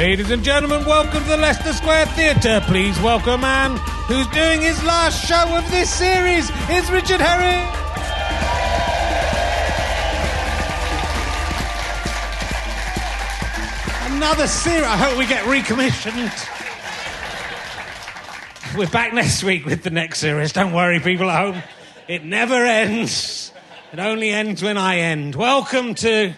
Ladies and gentlemen, welcome to the Leicester Square Theatre. Please welcome a man who's doing his last show of this series. It's Richard Herring. Another series. I hope we get recommissioned. We're back next week with the next series. Don't worry, people at home. It never ends. It only ends when I end. Welcome to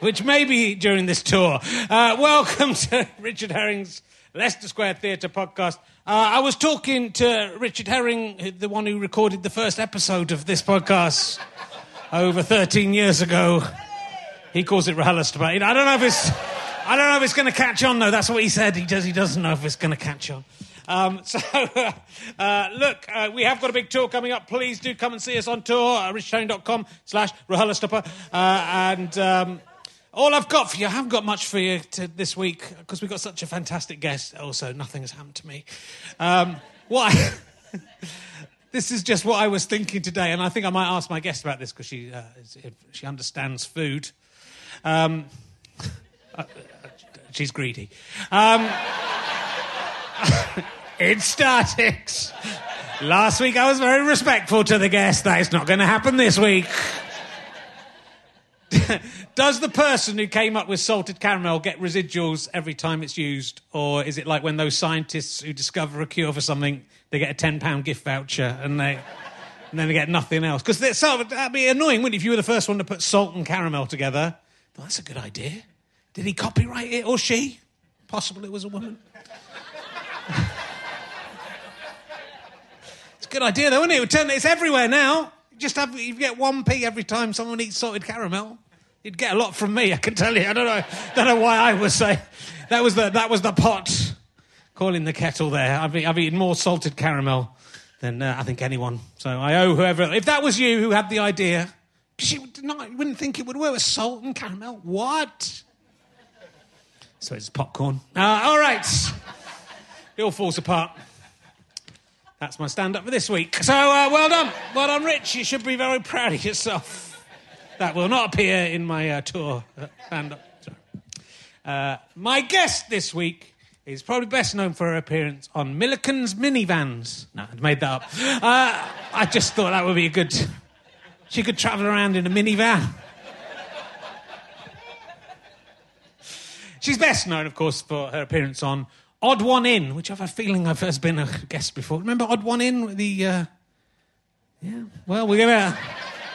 which may be during this tour. Uh, welcome to Richard Herring's Leicester Square Theatre podcast. Uh, I was talking to Richard Herring, the one who recorded the first episode of this podcast over 13 years ago. He calls it RHLSTP. I don't know if it's. I don't know if it's going to catch on though. That's what he said. He does. He doesn't know if it's going to catch on. Um, so, uh, look, uh, we have got a big tour coming up. Please do come and see us on tour. Uh, richardherring.com slash. Uh, and um, all I've got for you, I haven't got much for you to, this week because we've got such a fantastic guest. Also, nothing has happened to me. Um, this is just what I was thinking today, and I think I might ask my guest about this because she uh, she understands food. Um, uh, she's greedy. Um, Statix. Last week I was very respectful to the guest. That is not going to happen this week. Does the person who came up with salted caramel get residuals every time it's used? Or is it like when those scientists who discover a cure for something, they get a £10 gift voucher and they. And then they get nothing else. Because that'd be annoying, wouldn't it, if you were the first one to put salt and caramel together? Well, that's a good idea. Did he copyright it or she? Possible it was a woman. it's a good idea, though, isn't it it's everywhere now. Just have you get one p every time someone eats salted caramel. You'd get a lot from me, I can tell you. I don't know, don't know why I was saying that was the that was the pot calling the kettle there. I've, I've eaten more salted caramel than uh, I think anyone. So I owe whoever. If that was you who had the idea, she would not, wouldn't think it would work with salt and caramel. What? So it's popcorn. Uh, all right. It all falls apart. That's my stand up for this week. So, uh, well done. Well done, Rich. You should be very proud of yourself. That will not appear in my uh, tour stand up. Uh, my guest this week is probably best known for her appearance on Millican's Minivans. No, I made that up. Uh, I just thought that would be a good. She could travel around in a minivan. She's best known, of course, for her appearance on Odd One In, which I've a feeling I've has been a guest before. Remember Odd One In? The uh... yeah. Well, we're gonna.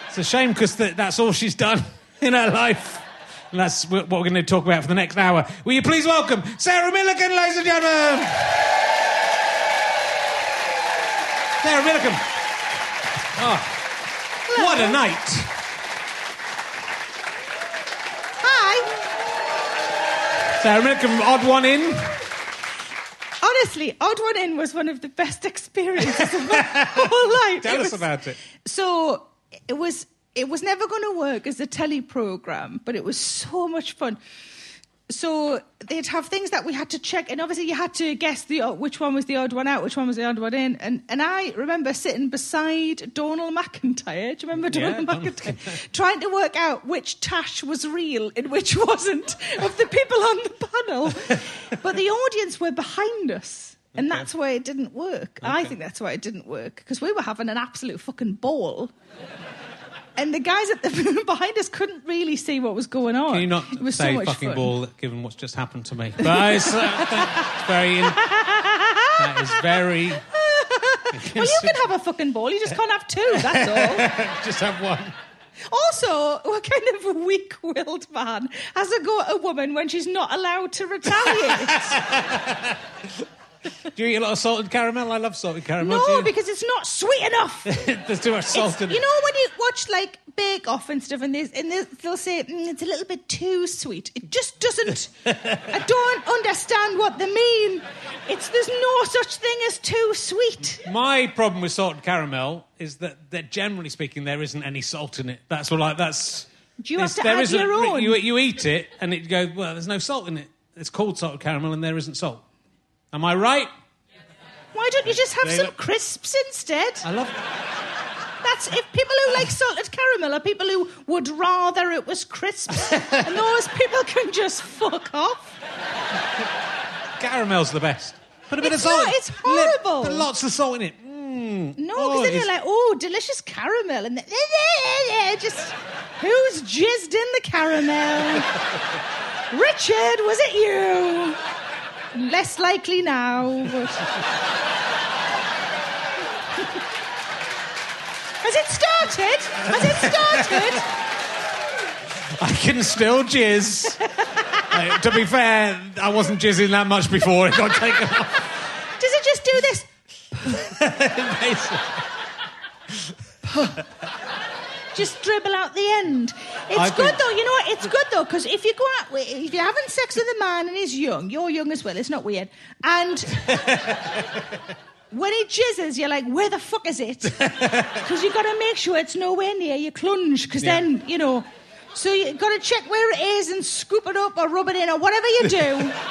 It's a shame because th- that's all she's done in her life. And that's what we're going to talk about for the next hour. Will you please welcome Sarah Millican, ladies and gentlemen? Sarah Millican. Oh, what a night. Hi. Sarah Millican from Odd One In. Honestly, Odd One In was one of the best experiences of my whole life. Tell It us was- about it. So it was it was never going to work as a telly program, but it was so much fun. So they'd have things that we had to check, and obviously you had to guess the which one was the odd one out, which one was the odd one in. And and I remember sitting beside Donald McIntyre. Do you remember Donald Donald McIntyre? Trying to work out which Tash was real and which wasn't of the people on the panel. but the audience were behind us. And that's why it didn't work. I think that's why it didn't work because we were having an absolute fucking ball. And the guys at the behind us couldn't really see what was going on. Can you not it was say so much fucking fun. ball given what's just happened to me? But it's, uh, very. that is very. Well, you can have a fucking ball. You just can't have two. That's all. Just have one. Also, what kind of a weak-willed man has a go at a woman when she's not allowed to retaliate? Do you eat a lot of salted caramel? I love salted caramel. no, because it's not sweet enough. there's too much salt It's- in it. you know when you watch like Bake Off and stuff, and, and they'll say mm, it's a little bit too sweet. It just doesn't. I don't understand what they mean. It's there's no such thing as too sweet. My problem with salted caramel is that, that generally speaking, there isn't any salt in it. That's what like that's. Do you have to there add your own? You, you eat it and it goes well. There's no salt in it. It's called salted caramel and there isn't salt. Am I right? Why don't you just have They some look- crisps instead? I love. That's if people who like salted caramel are people who would rather it was crisps, and those people can just fuck off. Caramel's the best. Put a bit It's of salt. not, it's horrible. Put lots of salt in it. Mm. No, Oh, because then it's- you're like, oh, delicious caramel, and then, eh, eh, eh, just who's jizzed in the caramel? Richard, was it you? Less likely now. But... Has it started? Has it started? I can still jizz. Uh, to be fair, I wasn't jizzing that much before it got taken off. Does it just do this? just dribble out the end. It's I good think- though. You know what? It's good though because if you go out, with- if you're having sex with a man and he's young, you're young as well. It's not weird. And when he jizzes, you're like, where the fuck is it? Because you've got to make sure it's nowhere near your clunge. Because Yeah. then you know. So you've got to check where it is and scoop it up or rub it in or whatever you do.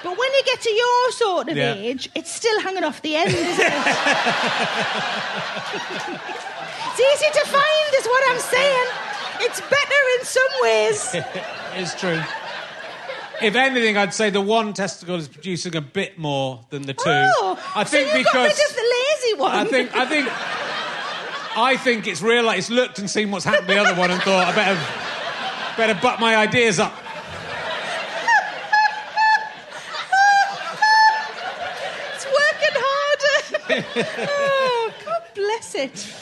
But when you get to your sort of Yeah. age, it's still hanging off the end, isn't it? It's easy to find, is what I'm saying. It's better in some ways. It's true. If anything, I'd say the one testicle is producing a bit more than the two. Oh, I think so you because got rid of the lazy one. I think I think I think it's realised it's looked and seen what's happened to the other one and thought I better better butt my ideas up. it's working harder. oh, God bless it.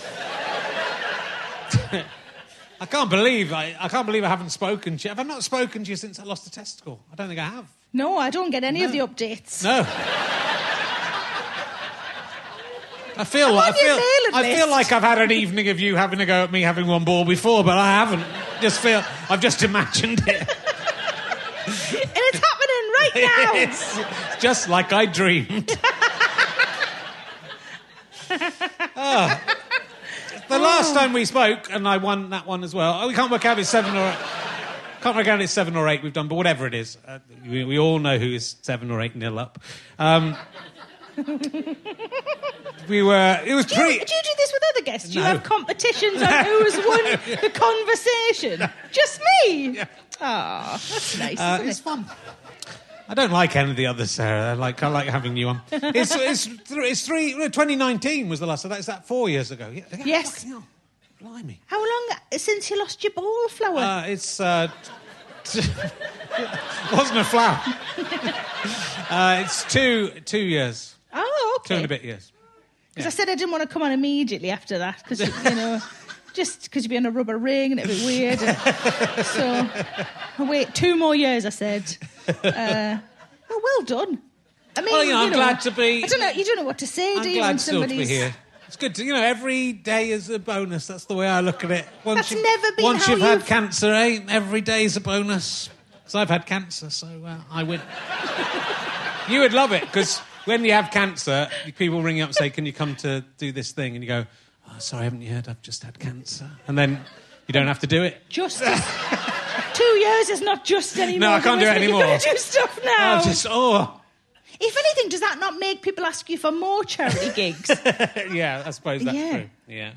I can't believe I, I can't believe I haven't spoken to you. Have I not spoken to you since I lost a testicle? I don't think I have. No, I don't get any of the updates. No. I feel like I feel, I feel like I've had an evening of you having a go at me having one ball before, but I haven't. Just feel I've just imagined it. And it's happening right now. it's just like I dreamed. Ah. The last time we spoke, and I won that one as well. Oh, we can't work out if it's seven or can't work out if it's seven or eight we've done, but whatever it is, uh, we, we all know who is seven or eight nil up. Um, we were. It was Do you, do you do this with other guests? Do you have competitions on has won the conversation? Just me? Ah, that's nice. Uh, isn't it's it? fun. I don't like any of the others, Sarah. I like I like having you on. It's it's th- it's three. 2019 was the last. So that's that four years ago. Yeah, Yes. fucking hell. Blimey. How long since you lost your ball flower? Uh, it's uh, wasn't a flower. uh, it's two two years, oh, okay. two and a bit years. Because I said I didn't want to come on immediately after that because you know, just because you'd be on a rubber ring and it'd be weird. so oh, wait, two more years. I said. Uh, well, well done. I mean, Well, you know, I'm glad to be- I don't know. You don't know what to say, do I'm you? when glad still to be somebody's- here. It's good to you know every day is a bonus. That's the way I look at it. Once That's you've- never been once how you've had you've- cancer, eh? Every day is a bonus. Because I've had cancer, so uh, I would. you would love it because when you have cancer, people ring you up and say, "Can you come to do this thing?" And you go, oh, "Sorry, haven't you heard? I've just had cancer." And then you don't have to do it. Just two years is not just anymore. No, I can't do though, it is You've got to do stuff now. Oh, just oh, If anything, does that not make people ask you for more charity gigs? yeah. I suppose that's Yeah. true. Yeah.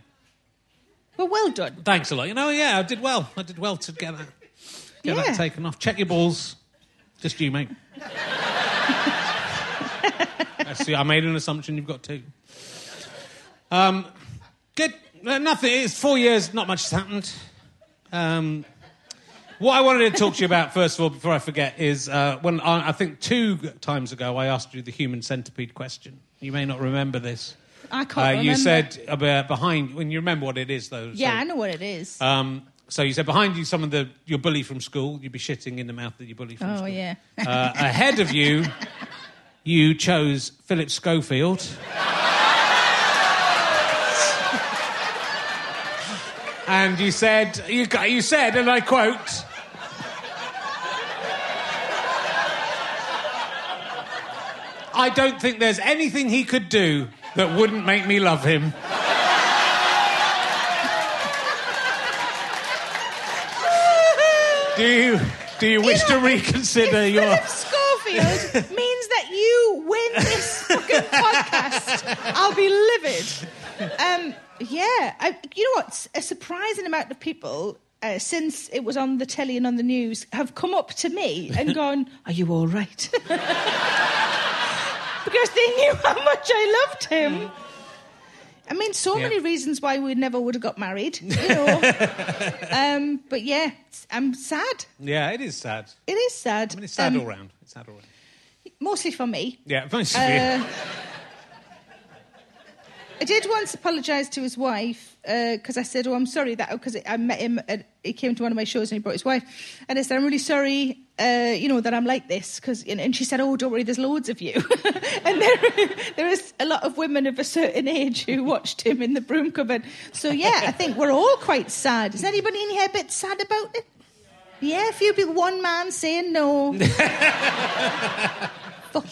well, well done. Thanks a lot. You know, yeah, I did well. I did well to get that, get Yeah. that taken off. Check your balls. Just you, mate. I see. I made an assumption. You've got two. Um, good. Uh, nothing. It's four years. Not much has happened. Um, what I wanted to talk to you about first of all, before I forget, is uh, when I, I think two times ago I asked you the human centipede question. You may not remember this. I can't Uh, you said about behind when you remember what it is though. Yeah, so- I know what it is. um, so you said behind you, some of the your bully from school. You'd be shitting in the mouth of your bully from oh school. yeah. Uh, ahead of you, you chose Philip Schofield. and you said you, you said, and I quote. I don't think there's anything he could do that wouldn't make me love him. Do you do you wish to reconsider your? Philip Schofield means that you win this fucking podcast, I'll be livid. Um, yeah, I, you know what? A surprising amount of people. Uh, since it was on the telly and on the news, have come up to me and gone, "Are you all right?" because they knew how much I loved him. I mean, so Yeah. many reasons why we never would have got married, you know. um, but yeah, I'm sad. Yeah, it is sad. It is sad. I mean, it's sad Um, all round. It's sad all round. Mostly for me. Yeah, most of Uh. I did once apologise to his wife because I said, "Oh, I'm sorry that because I met him. At, he came to one of my shows and he brought his wife, and I said, "I'm really sorry, uh, you know, that I'm like this." Because and she said, "Oh, don't worry, there's loads of you." and there, there is a lot of women of a certain age who watched him in the broom cupboard. So yeah, I think we're all quite sad. Is anybody in here a bit sad about it? Yeah, a few people. One man saying no. Fuck.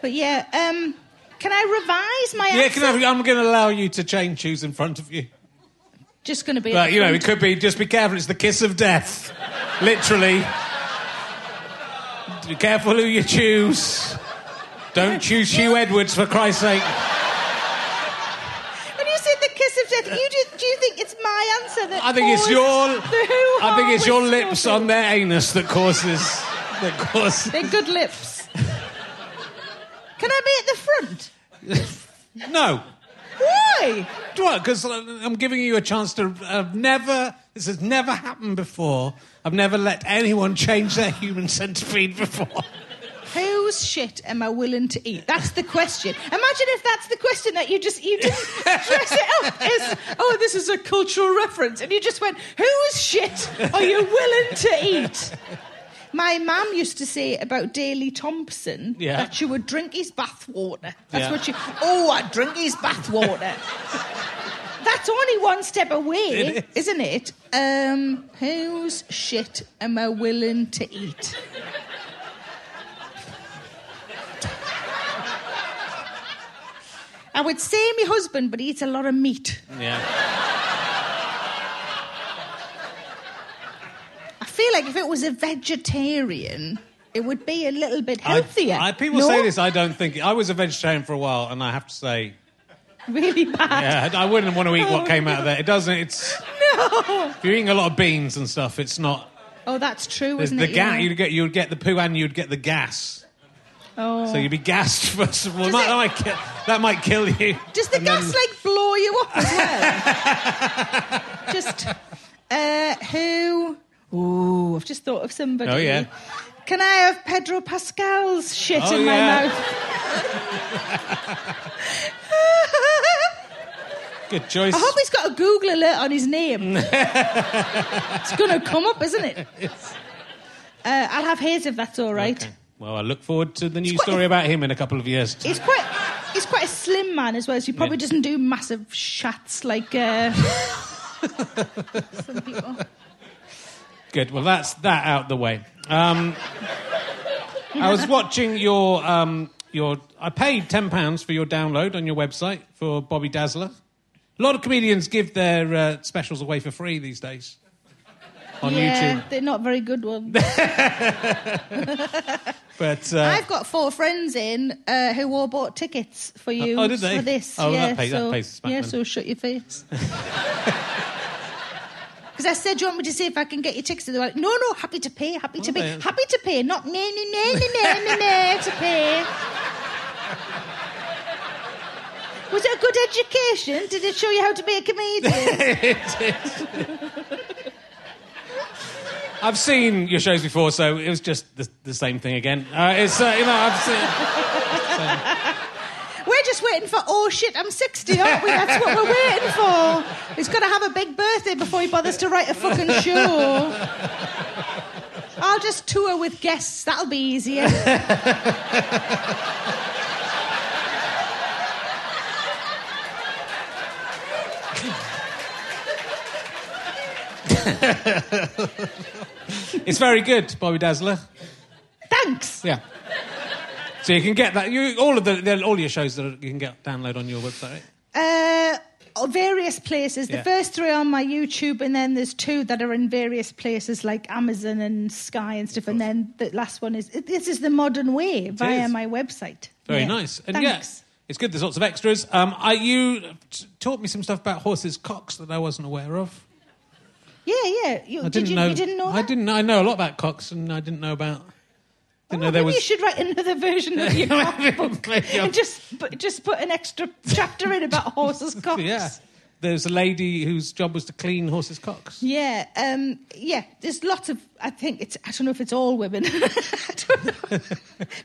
But yeah, um, can I revise my Yeah, answer? can I, I'm going to allow you to change shoes in front of you. Just going to be. But you know, it could be. Just be careful. It's the kiss of death, literally. Be careful who you choose. Don't choose Huw Edwards for Christ's sake. When you said the kiss of death, you do, do you think it's my answer that? I think it's caused your. the hoo-ha I think it's your with lips on their anus that causes. That causes. They're good lips. Can I be at the front? No. Why? What? Because uh, I'm giving you a chance to. I've never. This has never happened before. I've never let anyone change their human centipede before. Whose shit am I willing to eat? That's the question. Imagine if that's the question that you just you didn't dress it up as oh this is a cultural reference and you just went whose shit are you willing to eat? My mum used to say about Daley Thompson Yeah. that she would drink his bathwater. That's Yeah. what she. Oh, I drink his bathwater. That's only one step away, is. isn't it? Um, whose shit am I willing to eat? I would say my husband, but he eats a lot of meat. Yeah. Feel like if it was a vegetarian, it would be a little bit healthier. I, people No? say this. I don't think. I was a vegetarian for a while, and I have to say, really bad. yeah, I wouldn't want to eat what came out of there. It doesn't. It's No. if you're eating a lot of beans and stuff. It's not. Oh, that's true, isn't the it? gas. Yeah. You'd get you'd get the poo and you'd get the gas. Oh. So you'd be gassed first of all. That it- might, ki- that might kill you. Does the And gas then- like blow you up as well? just uh, who? Ooh, I've just thought of somebody. Oh, yeah. Can I have Pedro Pascal's shit Oh, in my yeah. mouth? Good choice. I hope he's got a Google alert on his name. it's going to come up, isn't it? Uh, I'll have his if that's all right. Okay. Well, I look forward to the new story about him in a couple of years. He's quite, he's quite a slim man as well, so he probably Yeah. doesn't do massive shats like uh, some people. Good. Well, that's that out the way. Um, I was watching your um, your. I paid ten pounds for your download on your website for Bobby Dazzler. A lot of comedians give their uh, specials away for free these days on yeah, YouTube. they're not very good ones. But uh, I've got four friends in uh, who all bought tickets for you Oh, did they? for this. Oh, yeah, that pays- that so, pays us yeah, so shut your face. Because I said, do you want me to see if I can get your tickets? And they were like, no, no, happy to pay, happy to pay, happy to pay, not nay, nay, nay, nay, nay, nay, nay, to pay. Was it a good education? Did it show you how to be a comedian? I've seen your shows before, so it was just the, the same thing again. Uh, it's uh, you know I've seen. We're just waiting for, oh shit, I'm 60, aren't we? That's what we're waiting for. He's got to have a big birthday before he bothers to write a fucking show. I'll just tour with guests, that'll be easier. It's very good, Bobby Dazzler. Thanks. Yeah. So you can get that. You all of the, the all your shows that are, you can get download on your website. Right? Uh, various places. Yeah. The first three are on my YouTube, and then there's two that are in various places like Amazon and Sky and stuff. And then the last one is this is the modern way via is. my website. Very Yeah. nice. And Thanks. yeah, it's good. There's lots of extras. Um, I, you t- taught me some stuff about horses' cocks that I wasn't aware of. Yeah, yeah. You, I did didn't you, know. you didn't know I that? didn't. I know a lot about cocks, and I didn't know about. Didn't Oh, know there maybe was. you should write another version of your book and just put, just put an extra chapter in about horses' cocks. Yeah. There's a lady whose job was to clean horses' cocks. Yeah, um, yeah. There's lots of. I think it's. I don't know if it's all women. I don't know.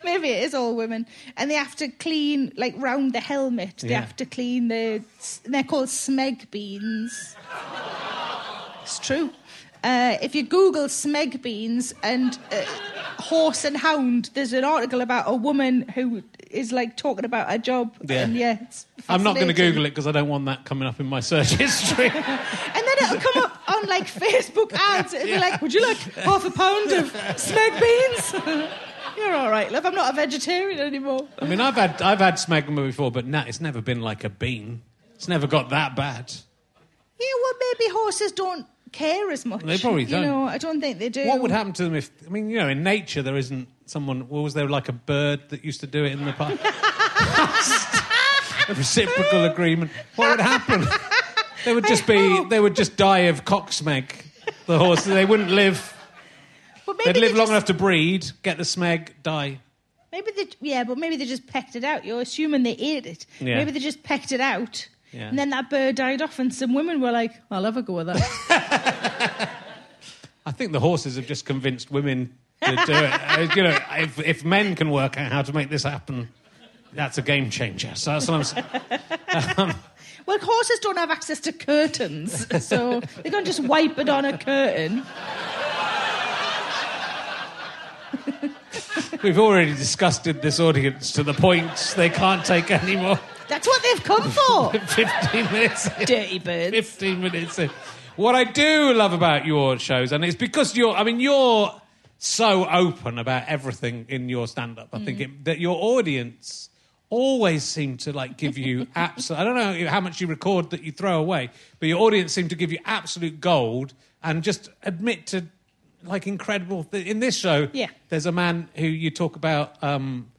Maybe it is all women, and they have to clean like round the helmet. They Yeah. have to clean the. They're called smeg beans. It's true. Uh, if you Google smeg beans and uh, horse and hound, there's an article about a woman who is like talking about her job. Yeah. And yeah, I'm not going to. Google it because I don't want that coming up in my search history. And then it'll come up on like Facebook ads. It'll be like, "Would you like half a pound of smeg beans?" You're all right, love. I'm not a vegetarian anymore. I mean, I've had I've had smegma before, but nah, it's never been like a bean. It's never got that bad. Yeah, well, maybe horses don't care as much. They probably don't. You know, I don't think they do. What would happen to them if? I mean, you know, in nature there isn't someone. What was there like a bird that used to do it in the past? a reciprocal agreement. What would happen? They would just be. They would just die of cocksmeg. The horses. They wouldn't live. But maybe They'd live they long just- enough to breed, get the smeg, die. Maybe they, yeah, but maybe they just pecked it out. You're assuming they ate it. Yeah. Maybe they just pecked it out. Yeah. And then that bird died off, and some women were like, "I'll have a go with that." I think the horses have just convinced women to do it. Uh, you know, if, if men can work out how to make this happen, that's a game changer. So that's what I'm saying. well, horses don't have access to curtains, so they can't just wipe it on a curtain. We've already disgusted this audience to the point they can't take any more. That's what they've come for. 15 minutes. in. Dirty birds. 15 minutes. in. What I do love about your shows, and it's because you're, I mean, you're so open about everything in your stand up. I think mm-hmm. it, that your audience always seem to like give you absolute, I don't know how much you record that you throw away, but your audience seem to give you absolute gold and just admit to like incredible th- in this show. Yeah. there's a man who you talk about um,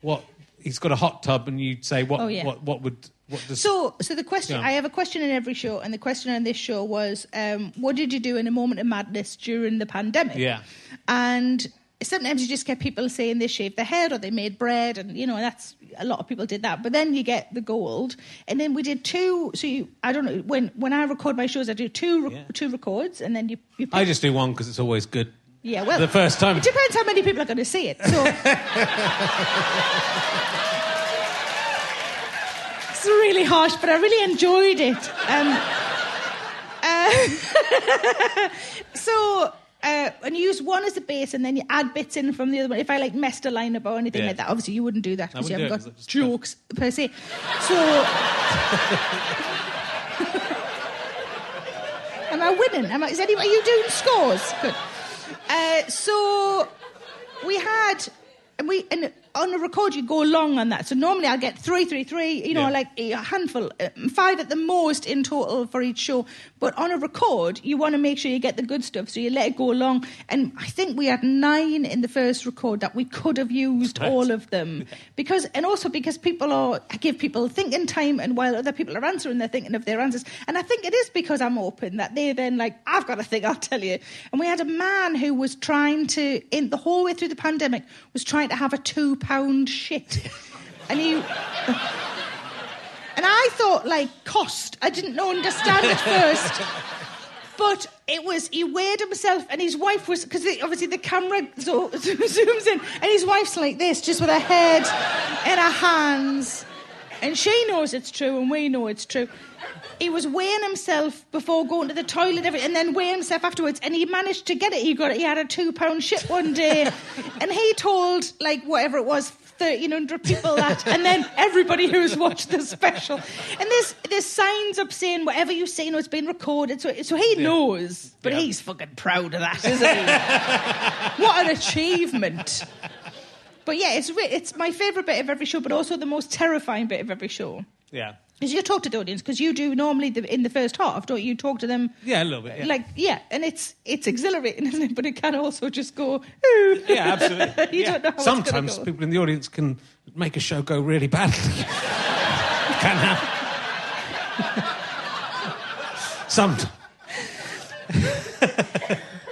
what he's got a hot tub, and you say what Oh, yeah. what what would what does So, so the question Yeah. I have a question in every show, and the question on this show was, um, what did you do in a moment of madness during the pandemic? Yeah. and sometimes you just get people saying they shaved their head or they made bread, and you know that's a lot of people did that. But then you get the gold, and then we did two. So you, I don't know when when I record my shows, I do two Yeah. two records, and then you. you I just do one because it's always good. yeah, well, the first time. It depends how many people are going to see it. So. It's really harsh, but I really enjoyed it. Um, uh, so, uh, and you use one as a base, and then you add bits in from the other one. If I like messed a line up or anything Yeah. like that, obviously you wouldn't do that because you haven't it got jokes per se. So, am I winning? Am I, is anybody? Are you doing scores? Good. Uh, so we had and we and on a record you go long on that. So normally I'll get three, three, three. You know, Yeah. like a handful, uh, five at the most in total for each show. But on a record, you want to make sure you get the good stuff, so you let it go along. And I think we had nine in the first record that we could have used Right. all of them because, and also because people are I give people thinking time, and while other people are answering, they're thinking of their answers. And I think it is because I'm open that they then like I've got a thing, I'll tell you. And we had a man who was trying to in the whole way through the pandemic was trying to have a two pound shit, and he. And I thought, like, cost. I didn't know understand at first. But it was, he weighed himself, and his wife was, because obviously the camera zo- zooms in, and his wife's like this, just with her head in her hands. And she knows it's true, and we know it's true. He was weighing himself before going to the toilet, every- and then weighing himself afterwards. And he managed to get it. He got it. He had a two pound shit one day, and he told like whatever it was, thirteen hundred people that, and then everybody who's watched the special. And there's there's signs up saying whatever you say, you know, it's been recorded, so so he knows. But Yeah. he's fucking proud of that, isn't he? what an achievement! But yeah, it's re- it's my favourite bit of every show, but also the most terrifying bit of every show. Yeah. Is you talk to the audience because you do normally the, in the first half, don't you? Talk to them, Yeah, a little bit. Yeah. like yeah, and it's it's exhilarating, isn't it? But it can also just go. Ooh. yeah, absolutely. you Yeah. don't know how it's gonna Sometimes go. people in the audience can make a show go really badly. can happen. Sometimes.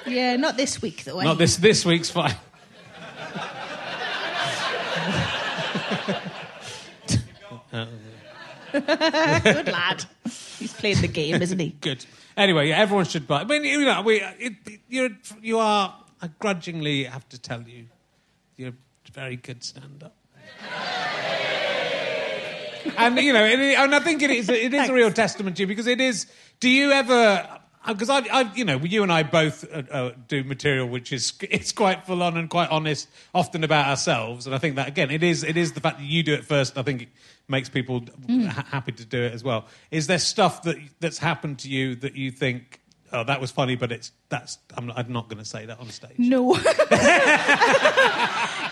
Yeah, not this week though. Not this. This week's fine. Good lad. He's played the game, isn't he? Good. Anyway, yeah, everyone should buy. I mean, you know, we, it, you're, you are. I grudgingly have to tell you, you're a very good stand-up. and you know, it, and I think it is. It is a real testament to you because it is. Do you ever? Because I, I, you know, you and I both uh, uh, do material which is it's quite full on and quite honest, often about ourselves. And I think that again, it is. It is the fact that you do it first. I think it makes people ha- happy to do it as well. Is there stuff that that's happened to you that you think? Oh, that was funny, but it's that's. I'm not, I'm not going to say that on stage. No.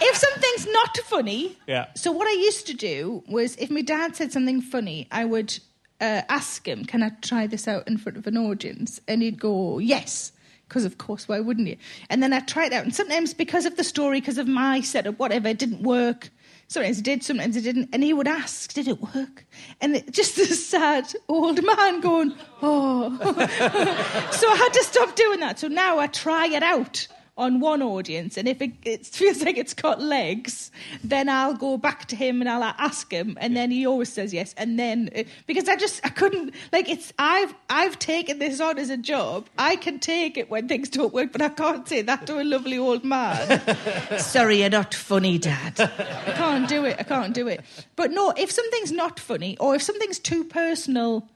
if something's not funny, Yeah. So what I used to do was, if my dad said something funny, I would uh, ask him, "Can I try this out in front of an audience?" And he'd go, "Yes." Because of course, why wouldn't you? And then I try it out, and sometimes because of the story, because of my setup, whatever, it didn't work. Sometimes it did, sometimes it didn't. And he would ask, "Did it work?" And it, just this sad old man going, "Oh." so I had to stop doing that. So now I try it out on one audience, and if it, it feels like it's got legs, then I'll go back to him and I'll ask him, and then he always says yes. And then uh, because I just I couldn't like it's I've I've taken this on as a job. I can take it when things don't work, but I can't say that to a lovely old man. Sorry, you're not funny, Dad. I can't do it. I can't do it. But no, if something's not funny or if something's too personal.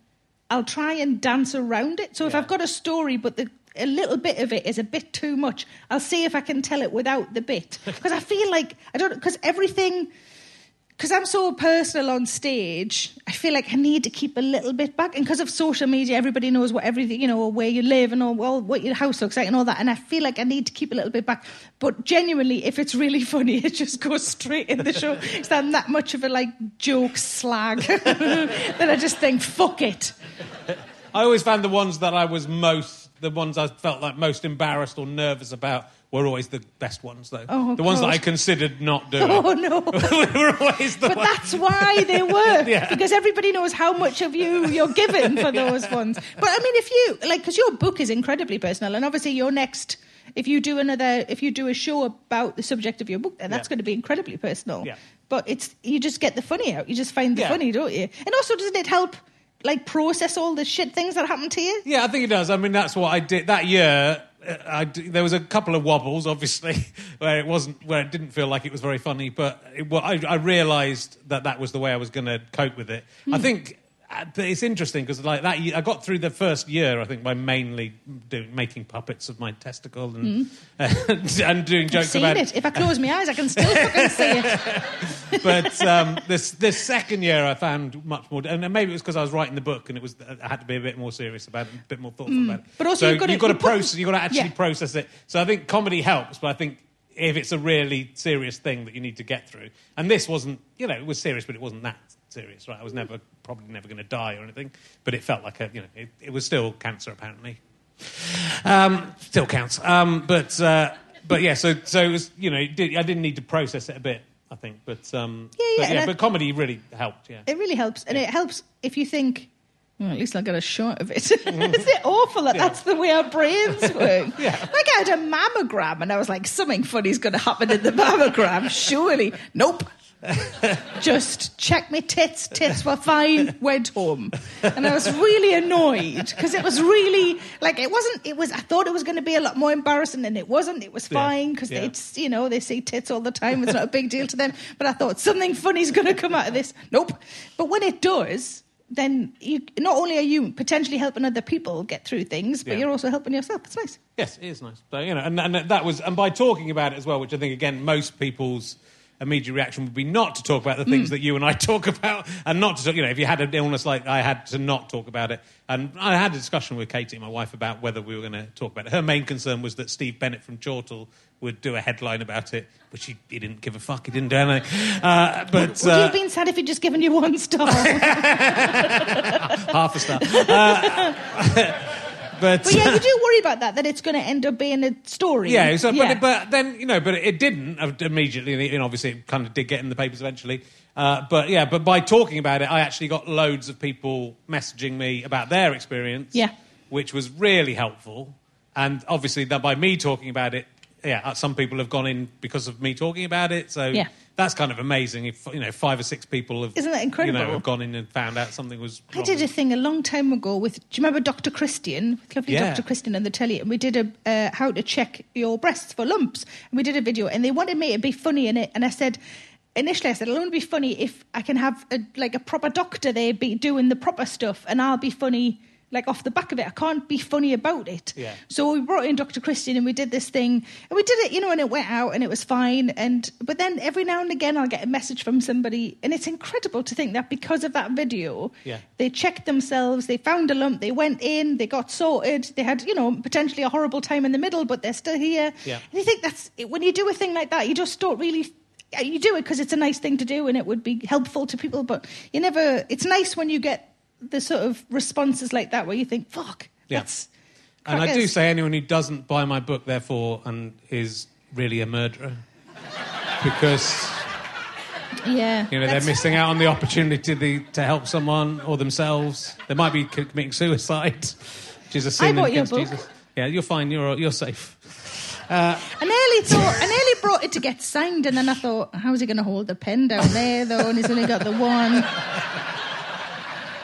I'll try and dance around it. So if I've got a story, but the, a little bit of it is a bit too much, I'll see if I can tell it without the bit. Because I feel like I don't. Because everything. Because I'm so personal on stage, I feel like I need to keep a little bit back. And because of social media, everybody knows what everything, you know, where you live and all, well, what your house looks like and all that. And I feel like I need to keep a little bit back. But genuinely, if it's really funny, it just goes straight in the show. Because I'm that much of a like joke slag that I just think, fuck it. I always found the ones that I was most the ones I felt like most embarrassed or nervous about were always the best ones, though. Oh, the ones that I considered not doing. Oh no! were always the But ones. that's why they work Yeah. because everybody knows how much of you you're given for those ones. But I mean, if you like, because your book is incredibly personal, and obviously your next, if you do another, if you do a show about the subject of your book, then that's Yeah. going to be incredibly personal. Yeah. But it's you just get the funny out. You just find the Yeah. funny, don't you? And also, doesn't it help? Like process all the shit things that happen to you. Yeah, I think it does. I mean, that's what I did that year. uh, I there was a couple of wobbles, obviously, where it wasn't, where it didn't feel like it was very funny. But it, well, I, I realised that that was the way I was going to cope with it. I think uh, Uh, but it's interesting because like that, I got through the first year, I think, by mainly doing making puppets of my testicle and hmm. and, and doing I've jokes seen about it. If I close my eyes, I can still fucking see it. but um, this this second year, I found much more, and maybe it was because I was writing the book, and it was I had to be a bit more serious about it, a bit more thoughtful hmm. about it. But also so you've gotta- you've got to process, you've got to actually Yeah. process it. So I think comedy helps, but I think if it's a really serious thing that you need to get through, and this wasn't, you know, it was serious, but it wasn't that serious, right? I was never probably never going to die or anything, but it felt like a, you know, it, it was still cancer apparently. Um, still counts. Um, but uh, but yeah, so so it was you know it did, I didn't need to process it a bit, I think. But um, Yeah, yeah, but, I- but comedy really helped. Yeah, It really helps, and it helps if you think. Well, at least I got a shot of it. Isn't it awful that that's the way our brains work? Yeah. Like I had a mammogram, and I was like, something funny's going to happen in the mammogram. Surely, nope. Just check my tits. Tits were fine. Went home, and I was really annoyed because it was really like it wasn't. It was. I thought it was going to be a lot more embarrassing, and it wasn't. It was fine because Yeah. it's you know they see tits all the time. It's not a big deal to them. But I thought something funny's going to come out of this. Nope. But when it does, then you not only are you potentially helping other people get through things, but Yeah. you're also helping yourself. It's nice. yes, it is nice. So you know, and, and that was and by talking about it as well, which I think again most people's immediate reaction would be not to talk about the Mm. things that you and I talk about, and not to talk, you know if you had an illness like I had to not talk about it. And I had a discussion with Katie, my wife, about whether we were going to talk about it. Her main concern was that Steve Bennett from Chortle would do a headline about it, which he, he didn't give a fuck. He didn't do anything. Uh, but Would you uh, have been sad if he'd just given you one star? half a star. Uh, but, but yeah, you do worry about that, that it's going to end up being a story. Yeah, so, Yeah. But, but then you know, but it didn't immediately. And obviously, it kind of did get in the papers eventually. Uh, but yeah, but by talking about it, I actually got loads of people messaging me about their experience. Yeah. which was really helpful. And obviously, that by me talking about it, yeah, uh, some people have gone in because of me talking about it. So Yeah. that's kind of amazing. If you know, five or six people have Isn't that incredible? You know, have gone in and found out something was. I did a thing a long time ago with. Do you remember Dr. Christian? Lovely Yeah. Dr. Christian on the telly, and we did a uh, how to check your breasts for lumps, and we did a video, and they wanted me to be funny in it, and I said. Initially, I said it'll only be funny if I can have a, like a proper doctor there be doing the proper stuff, and I'll be funny like off the back of it. I can't be funny about it. Yeah. So we brought in Dr. Christian and we did this thing and we did it, you know, and it went out and it was fine. And but then every now and again I'll get a message from somebody and it's incredible to think that because of that video, Yeah. they checked themselves, they found a lump, they went in, they got sorted, they had, you know, potentially a horrible time in the middle, but they're still here. Yeah. And you think that's when you do a thing like that, you just don't really you do it because it's a nice thing to do and it would be helpful to people, but you never it's nice when you get the sort of responses like that where you think, fuck, Yeah. that's And I do say anyone who doesn't buy my book, therefore, and is really a murderer, because Yeah. you know they're missing out on the opportunity to, to help someone or themselves. They might be committing suicide, which is a sin bought your against book. Jesus. Yeah, you're fine. You're you're safe. Uh, I nearly thought, I nearly brought it to get signed, and then I thought, how's he going to hold the pen down there, though? And he's only got the one.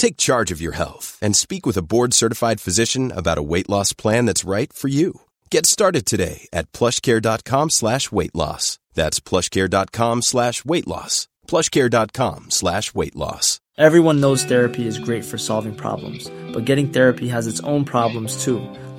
Take charge of your health and speak with a board-certified physician about a weight loss plan that's right for you. Get started today at plushcare.com slash weight loss. That's plushcare.com slash weight loss. plushcare.com slash weight loss. Everyone knows therapy is great for solving problems, but getting therapy has its own problems too,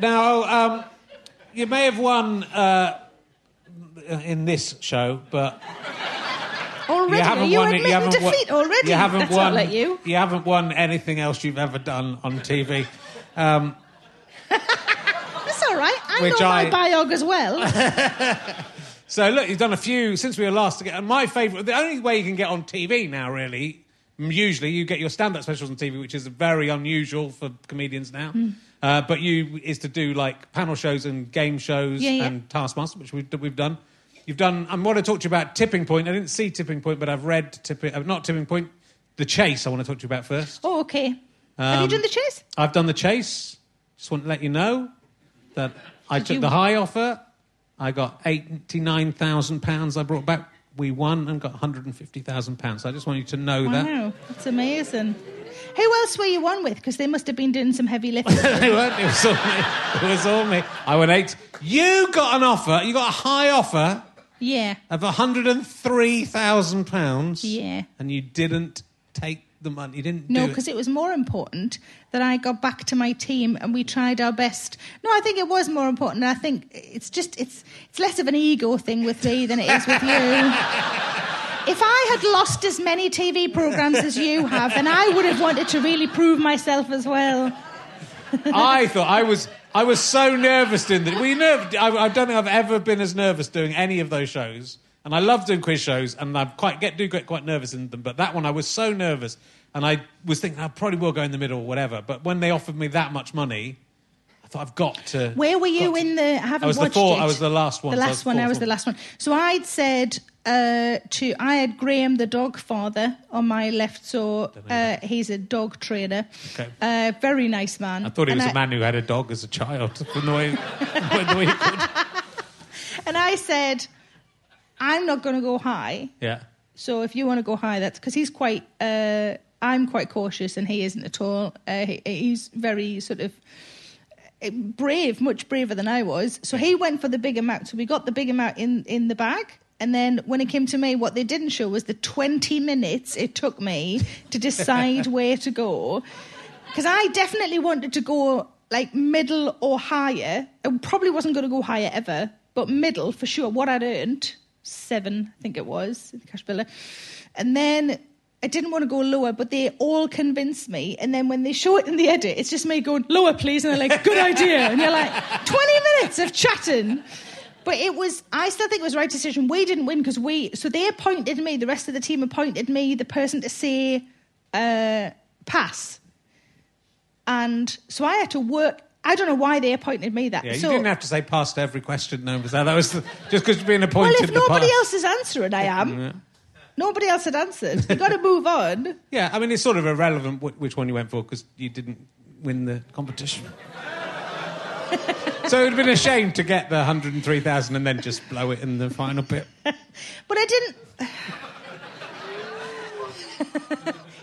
Now, um, you may have won uh, in this show, but Already, you haven't you won it. You haven't won. already? You haven't That's won. like you. haven't won anything else you've ever done on TV. Um, That's all right. I Which know I- my biog as well. so look, you've done a few since we were last together. And my favourite, the only way you can get on TV now, really, usually you get your stand-up specials on TV, which is very unusual for comedians now. Hmm. Uh, but you is to do like panel shows and game shows Yeah, yeah. and Taskmaster, which we've, we've done. You've done. I want to talk to you about Tipping Point. I didn't see Tipping Point, but I've read Tipping. Uh, not Tipping Point. The Chase. I want to talk to you about first. oh, okay. Have you Um, done the chase? I've done the chase. Just want to let you know that I Did took you- the high offer. I got eighty-nine thousand pounds. I brought back. We won and got one hundred and fifty thousand pounds. I just want you to know that. Wow, that's amazing. Who else were you on with? Because they must have been doing some heavy lifting. They weren't. It was all me. It was all me. I went eight. You got an offer. You got a high offer yeah. of hundred and three thousand pounds. Yeah. And you didn't take the money. You didn't. No, do it. because it was more important that I got back to my team and we tried our best. No, I think it was more important. I think it's just it's it's less of an ego thing with me than it is with you. If I had lost as many TV programs as you have, then I would have wanted to really prove myself as well. I thought I was I was so nervous doing that. You nervous? I, I don't think I've ever been as nervous doing any of those shows. And I love doing quiz shows, and I quite get do get quite nervous in them. But that one, I was so nervous, and I was thinking I probably will go in the middle or whatever. But when they offered me that much money, I thought I've got to. Where were you in the? I haven't I was the watched four- it. I was the last one, The so I last one. I was the last one. So I'd said uh, to I had Graham the dog father on my left. So uh, he's a dog trainer. Okay. Uh, very nice man. I thought he And was I- a man who had a dog as a child. From the way, the way And I said, I'm not going to go high. yeah. So if you want to go high, that's because he's quite. Uh, I'm quite cautious, and he isn't at all. Uh, he, he's very sort of uh, brave, much braver than I was. So he went for the big amount. So we got the big amount in in the bag. And then when it came to me, what they didn't show was the 20 minutes it took me to decide where to go. Because I definitely wanted to go like middle or higher. I probably wasn't going to go higher ever, but middle for sure. What I'd earned, seven, I think it was, in the cash biller. And then I didn't want to go lower, but they all convinced me. And then when they show it in the edit, it's just me going, lower, please. And they're like, good idea. And you're like, 20 minutes of chatting. But it was, I still think it was the right decision. We didn't win because we, so they appointed me, the rest of the team appointed me the person to say uh, pass. And so I had to work. I don't know why they appointed me that. Yeah, you so, didn't have to say pass to every question. No, was that, that was the, just because you're being well, if nobody past. else is answering, I am. Nobody else had answered. You've got to move on. Yeah, I mean, it's sort of irrelevant which one you went for because you didn't win the competition. so it would have been a shame to get the 103,000 and then just blow it in the final bit. But I didn't.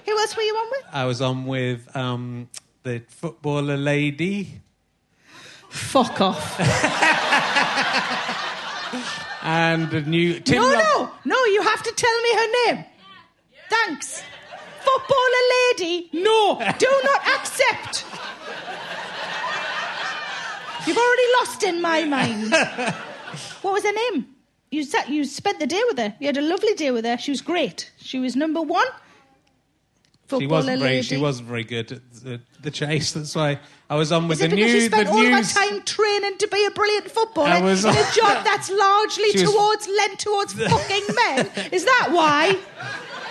Who else were you on with? I was on with um, the footballer lady Fuck off. and a new Tim. no, Lo- no, no, you have to tell me her name. Thanks. Footballer lady, no, do not accept. You've already lost in my mind. What was her name? You sat, you spent the day with her. You had a lovely day with her. She was great. She was number one. She wasn't very. lady. She wasn't very good at the, the chase. That's why I was on with the news. she spent the all news. of her time training to be a brilliant footballer in a job that's largely was- towards lent towards fucking men? Is that why?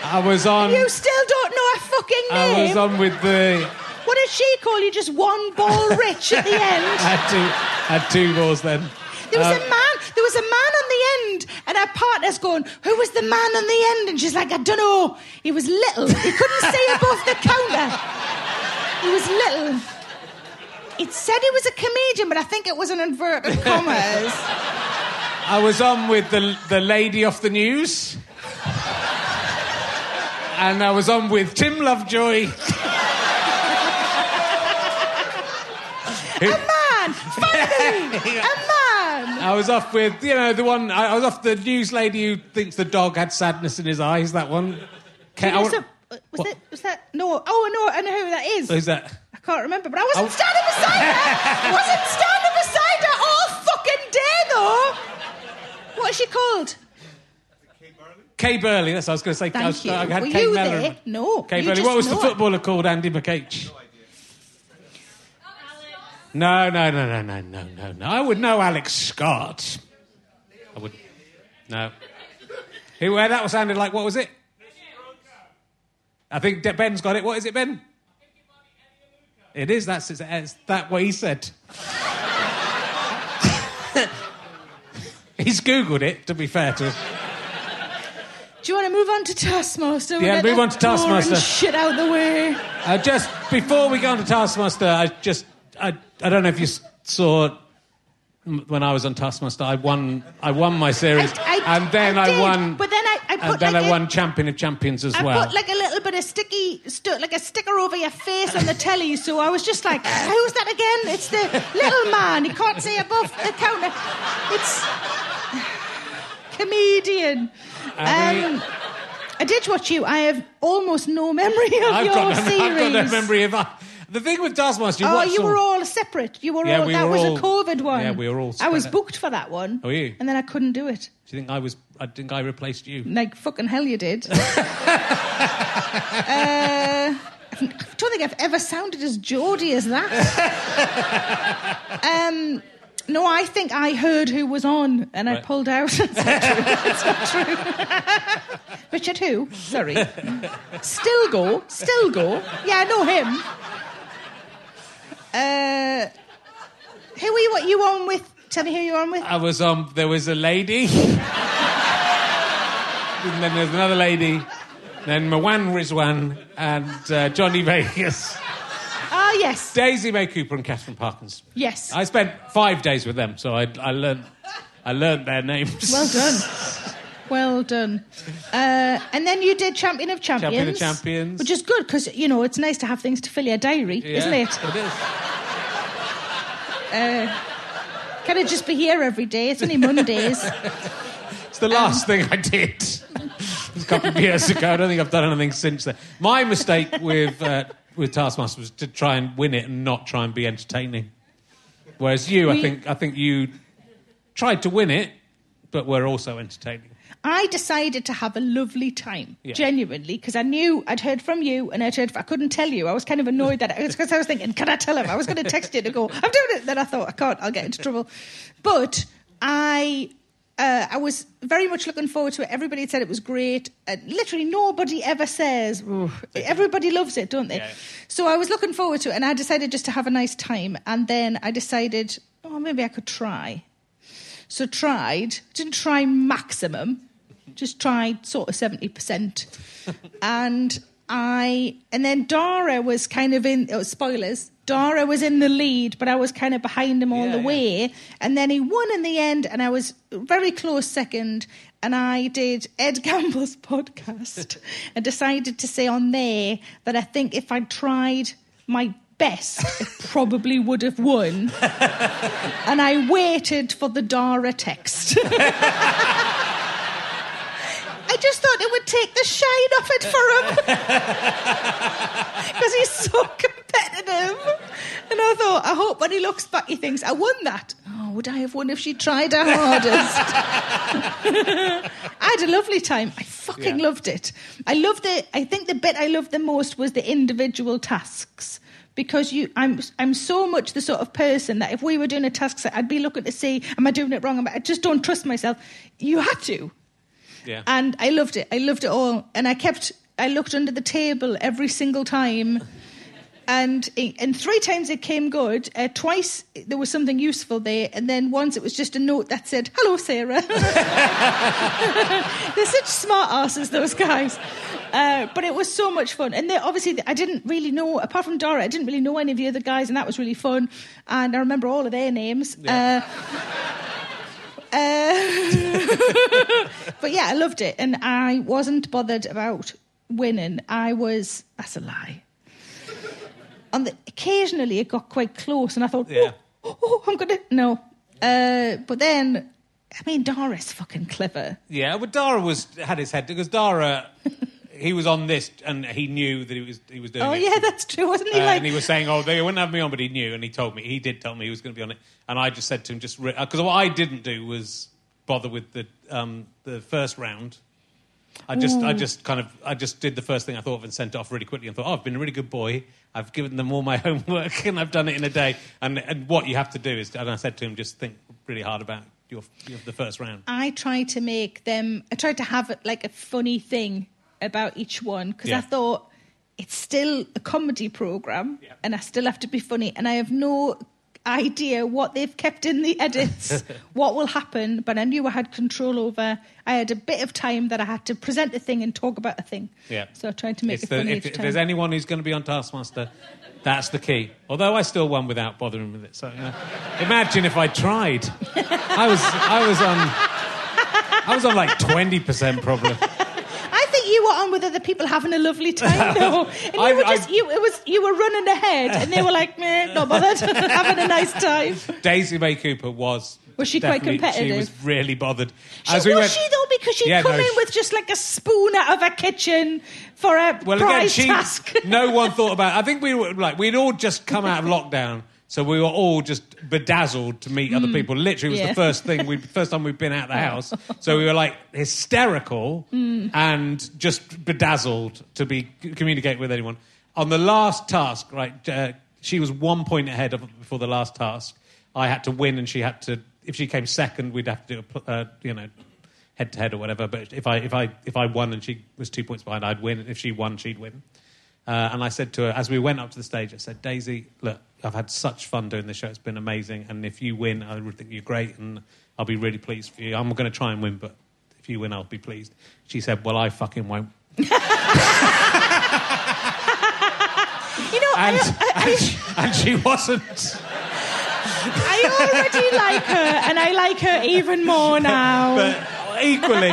I was on. You still don't know her fucking name. I was on with the. What did she call you? Just one ball rich at the end. I had two. Had two balls then. There was Um, a man. There was a man on the end, and her partner's going, "Who was the man on the end?" And she's like, "I don't know. He was little. He couldn't see above the counter. He was little." It said he was a comedian, but I think it was an inverted commas. I was on with the the lady off the news. And I was on with Tim Lovejoy. a man, finally, a man. I was off with, you know, the one. I I was off the news lady who thinks the dog had sadness in his eyes. That one. I uh, Was, that, was, that, was that no? Oh, no, I know who that is. Who's that? I can't remember, but I wasn't standing beside her. I wasn't standing beside her all fucking day, though. What is she called? Kay Burley. Kay Burley, that's what I was going to say. I, Thank was, you. I had Were Kay you Mellor. there? No. Kay Burley. What was the know her. footballer called? Andy McH. No, no, no, no, no, no, no, no. I would know Alex Scott. I would. No. Who? Where that sounded like? What was it? I think Ben's got it. What is it, Ben? It is. That's it's, it's that what he said. He's googled it. To be fair to him. Do you want to move on to Taskmaster? We'll Yeah, move on to Taskmaster. Shit out the way. Uh, just before we go on to Taskmaster, I just I, I don't know if you saw when I was on Taskmaster, I won I won my series, I- I- and then I I, won, but then I- I put and then like I a- won Champion of Champions as I well. I put like a little bit of sticky, stu- like a sticker over your face on the telly, so I was just like, "Who's that again?" It's the little man. He can't see above the counter. It's comedian. Um, I did watch you. I have almost no memory of I've your no, series. I've got no memory of. The thing with Taskmaster, you oh, you some- were all separate. You were Yeah, all. we that were was all- a COVID one. yeah, we were all I was booked for that one. Oh, you? And then I couldn't do it. Do you think I was? I think I replaced you. Like fucking hell, you did. uh, I don't think I've ever sounded as Geordie as that. um, no, I think I heard who was on and I pulled out. it's not true. It's not true. Richard who? Sorry. Still go. Still go. Yeah, I know him. Uh, who were you, what you on with? Tell me who you were on with. I was on. There was a lady, and then there's another lady, then Mawaan Rizwan and uh, Johnny Vegas. Ah, yes. Daisy May Cooper and Katherine Parkinson. Yes. I spent five days with them, so I, I learned I learned their names. Well done. Well done. Uh, and then you did Champion of Champions. Champion of Champions. Which is good because, you know, it's nice to have things to fill your diary, Yeah, isn't it? It is. Can it just be here every day? It's only Mondays. It's the last thing I did. A couple of years ago. I don't think I've done anything since then. My mistake with uh, with Taskmaster was to try and win it and not try and be entertaining. Whereas you, I think, I think you tried to win it, but were also entertaining. I decided to have a lovely time, Yeah. genuinely, because I knew I'd heard from you and I'd heard. I couldn't tell you. I was kind of annoyed that it's because I was thinking, can I tell him? I was going to text you to go. I'm doing it. Then I thought I can't. I'll get into trouble. But I. Uh, I was very much looking forward to it. Everybody said it was great. Literally, nobody ever says. Everybody loves it, don't they? Yeah. So I was looking forward to it, and I decided just to have a nice time. And then I decided, oh, maybe I could try. So tried, didn't try maximum, just tried sort of 70%. and I, and then Dara was kind of in, oh, spoilers, Dara was in the lead, but I was kind of behind him all Yeah, the yeah. way. And then he won in the end, and I was very close second. And I did Ed Gamble's podcast and decided to say on there that I think if I'd tried my best, it probably would have won and I waited for the Dara text. I just thought it would take the shine off it for him. Because he's so competitive. And I thought, I hope when he looks back, he thinks, I won that. Oh, would I have won if she tried her hardest? I had a lovely time. I fucking Yeah. loved it. I loved it. I think the bit I loved the most was the individual tasks. Because you, I'm, I'm so much the sort of person that if we were doing a task set, I'd be looking to see, am I doing it wrong? I I just don't trust myself. You had to, Yeah. and I loved it. I loved it all, and I kept. I looked under the table every single time, and and three times it came good. Uh, twice there was something useful there, and then once it was just a note that said, "Hello, Sarah." They're such smart asses, those guys. Uh, but it was so much fun, and they obviously I didn't really know, apart from Dara, I didn't really know any of the other guys, and that was really fun. And I remember all of their names. Uh, uh, but yeah, I loved it, and I wasn't bothered about winning. I was that's a lie. On the occasionally it got quite close, and I thought, Yeah. oh, oh, I'm gonna no. Uh, but then, I mean, Dara's fucking clever. Yeah, but Dara was had his head because Dara, he was on this and he knew that he was he was doing Oh it. yeah, that's true, wasn't he? Uh, like, and he was saying, "Oh, they wouldn't have me on," but he knew, and he told me. He did tell me he was going to be on it, and I just said to him, "Just because what I didn't do was bother with the um, the first round. I just, I just kind of, I just did the first thing I thought of and sent it off really quickly and thought, oh, I've been a really good boy. I've given them all my homework and I've done it in a day. And and what you have to do is, and I said to him, just think really hard about your, your the first round. I tried to make them. I tried to have it like a funny thing about each one because Yeah. I thought it's still a comedy program, Yeah. and I still have to be funny, and I have no idea what they've kept in the edits, what will happen. But I knew I had control over. I had a bit of time that I had to present a thing and talk about a thing. Yeah. So I tried to make It's it the- funny if, if there's anyone who's going to be on Taskmaster, that's the key. Although I still won without bothering with it. So you know, imagine if I tried. I was I was on I was on like twenty percent probably. You were on with other people having a lovely time, though. And you I- were just I- you. It was you were running ahead, and they were like, "Meh, not bothered, having a nice time." Daisy May Cooper was. Was she quite competitive? She was really bothered. She, was she though? Because she'd Yeah, come no, in with just like a spoon out of a kitchen for a Well, again, she. task. no one thought about. I think we were like we'd all just come out of lockdown, so we were all just bedazzled to meet other people. Literally, it was Mm. yeah. the first thing we first time we'd been out of the house, so we were like hysterical Mm. and just bedazzled to be communicate with anyone. On the last task, right, uh, she was one point ahead of before the last task. I had to win, and she had to. If she came second, we'd have to do a, pl- uh, you know head to head or whatever. But if I if I if I won and she was two points behind, I'd win. If she won, she'd win. Uh, and I said to her as we went up to the stage, I said, Daisy, look, I've had such fun doing this show. It's been amazing. And if you win, I would think you're great, and I'll be really pleased for you. I'm going to try and win, but if you win, I'll be pleased. She said, Well, I fucking won't. You know, And, I, I, and, she, and she wasn't. I already like her, and I like her even more now. But equally,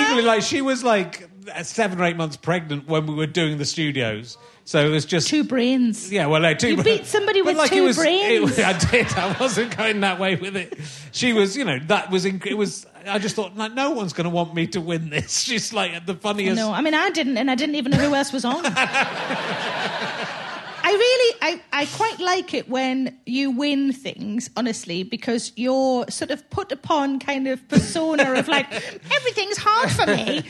equally, like she was like Uh, seven or eight months pregnant when we were doing the studios. So it was just two brains. Yeah, well, no, two. You beat somebody with like two it was, brains. It, I did. I wasn't going that way with it. She was, you know, that was. Inc- it was. I just thought, like, no one's going to want me to win this. She's like the funniest. No, I mean I didn't, and I didn't even know who else was on. I really, I, I quite like it when you win things, honestly, because you're sort of put upon kind of persona of like everything's hard for me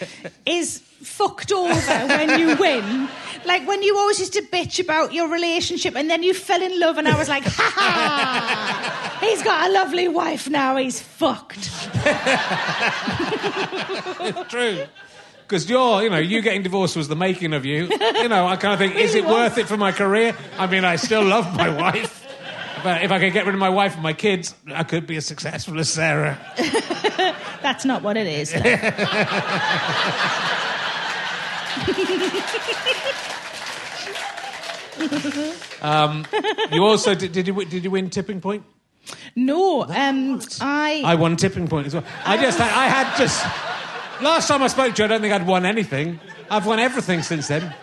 is fucked over when you win. Like when you always used to bitch about your relationship and then you fell in love, and I was like, ha ha, he's got a lovely wife now, he's fucked. True. Because you're, you know, you getting divorced was the making of you. You know, I kind of think, is it worth it for my career? I mean, I still love my wife. But if I could get rid of my wife and my kids, I could be as successful as Sarah. That's not what it is. You also did, did you did you win tipping point? No, um, I. I won tipping point as well. I just had, I had just last time I spoke to you, I don't think I'd won anything. I've won everything since then.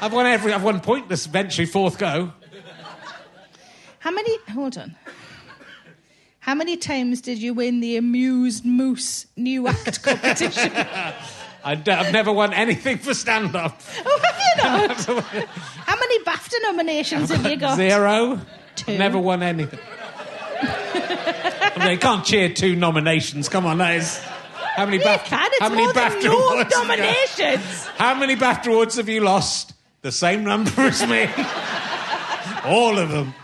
I've won every. I've won pointless eventually fourth go. How many? Hold on. How many times did you win the Amused Moose New Act competition? I d- I've never won anything for stand up. oh, have you not? How many BAFTA nominations have you got? Zero. Two. Never won anything. I mean, you can't cheer two nominations. Come on, that is. How many You BAFTA? can. It's how many more than BAFTA no awards? have nominations. How many BAFTA awards have you lost? The same number as me. All of them.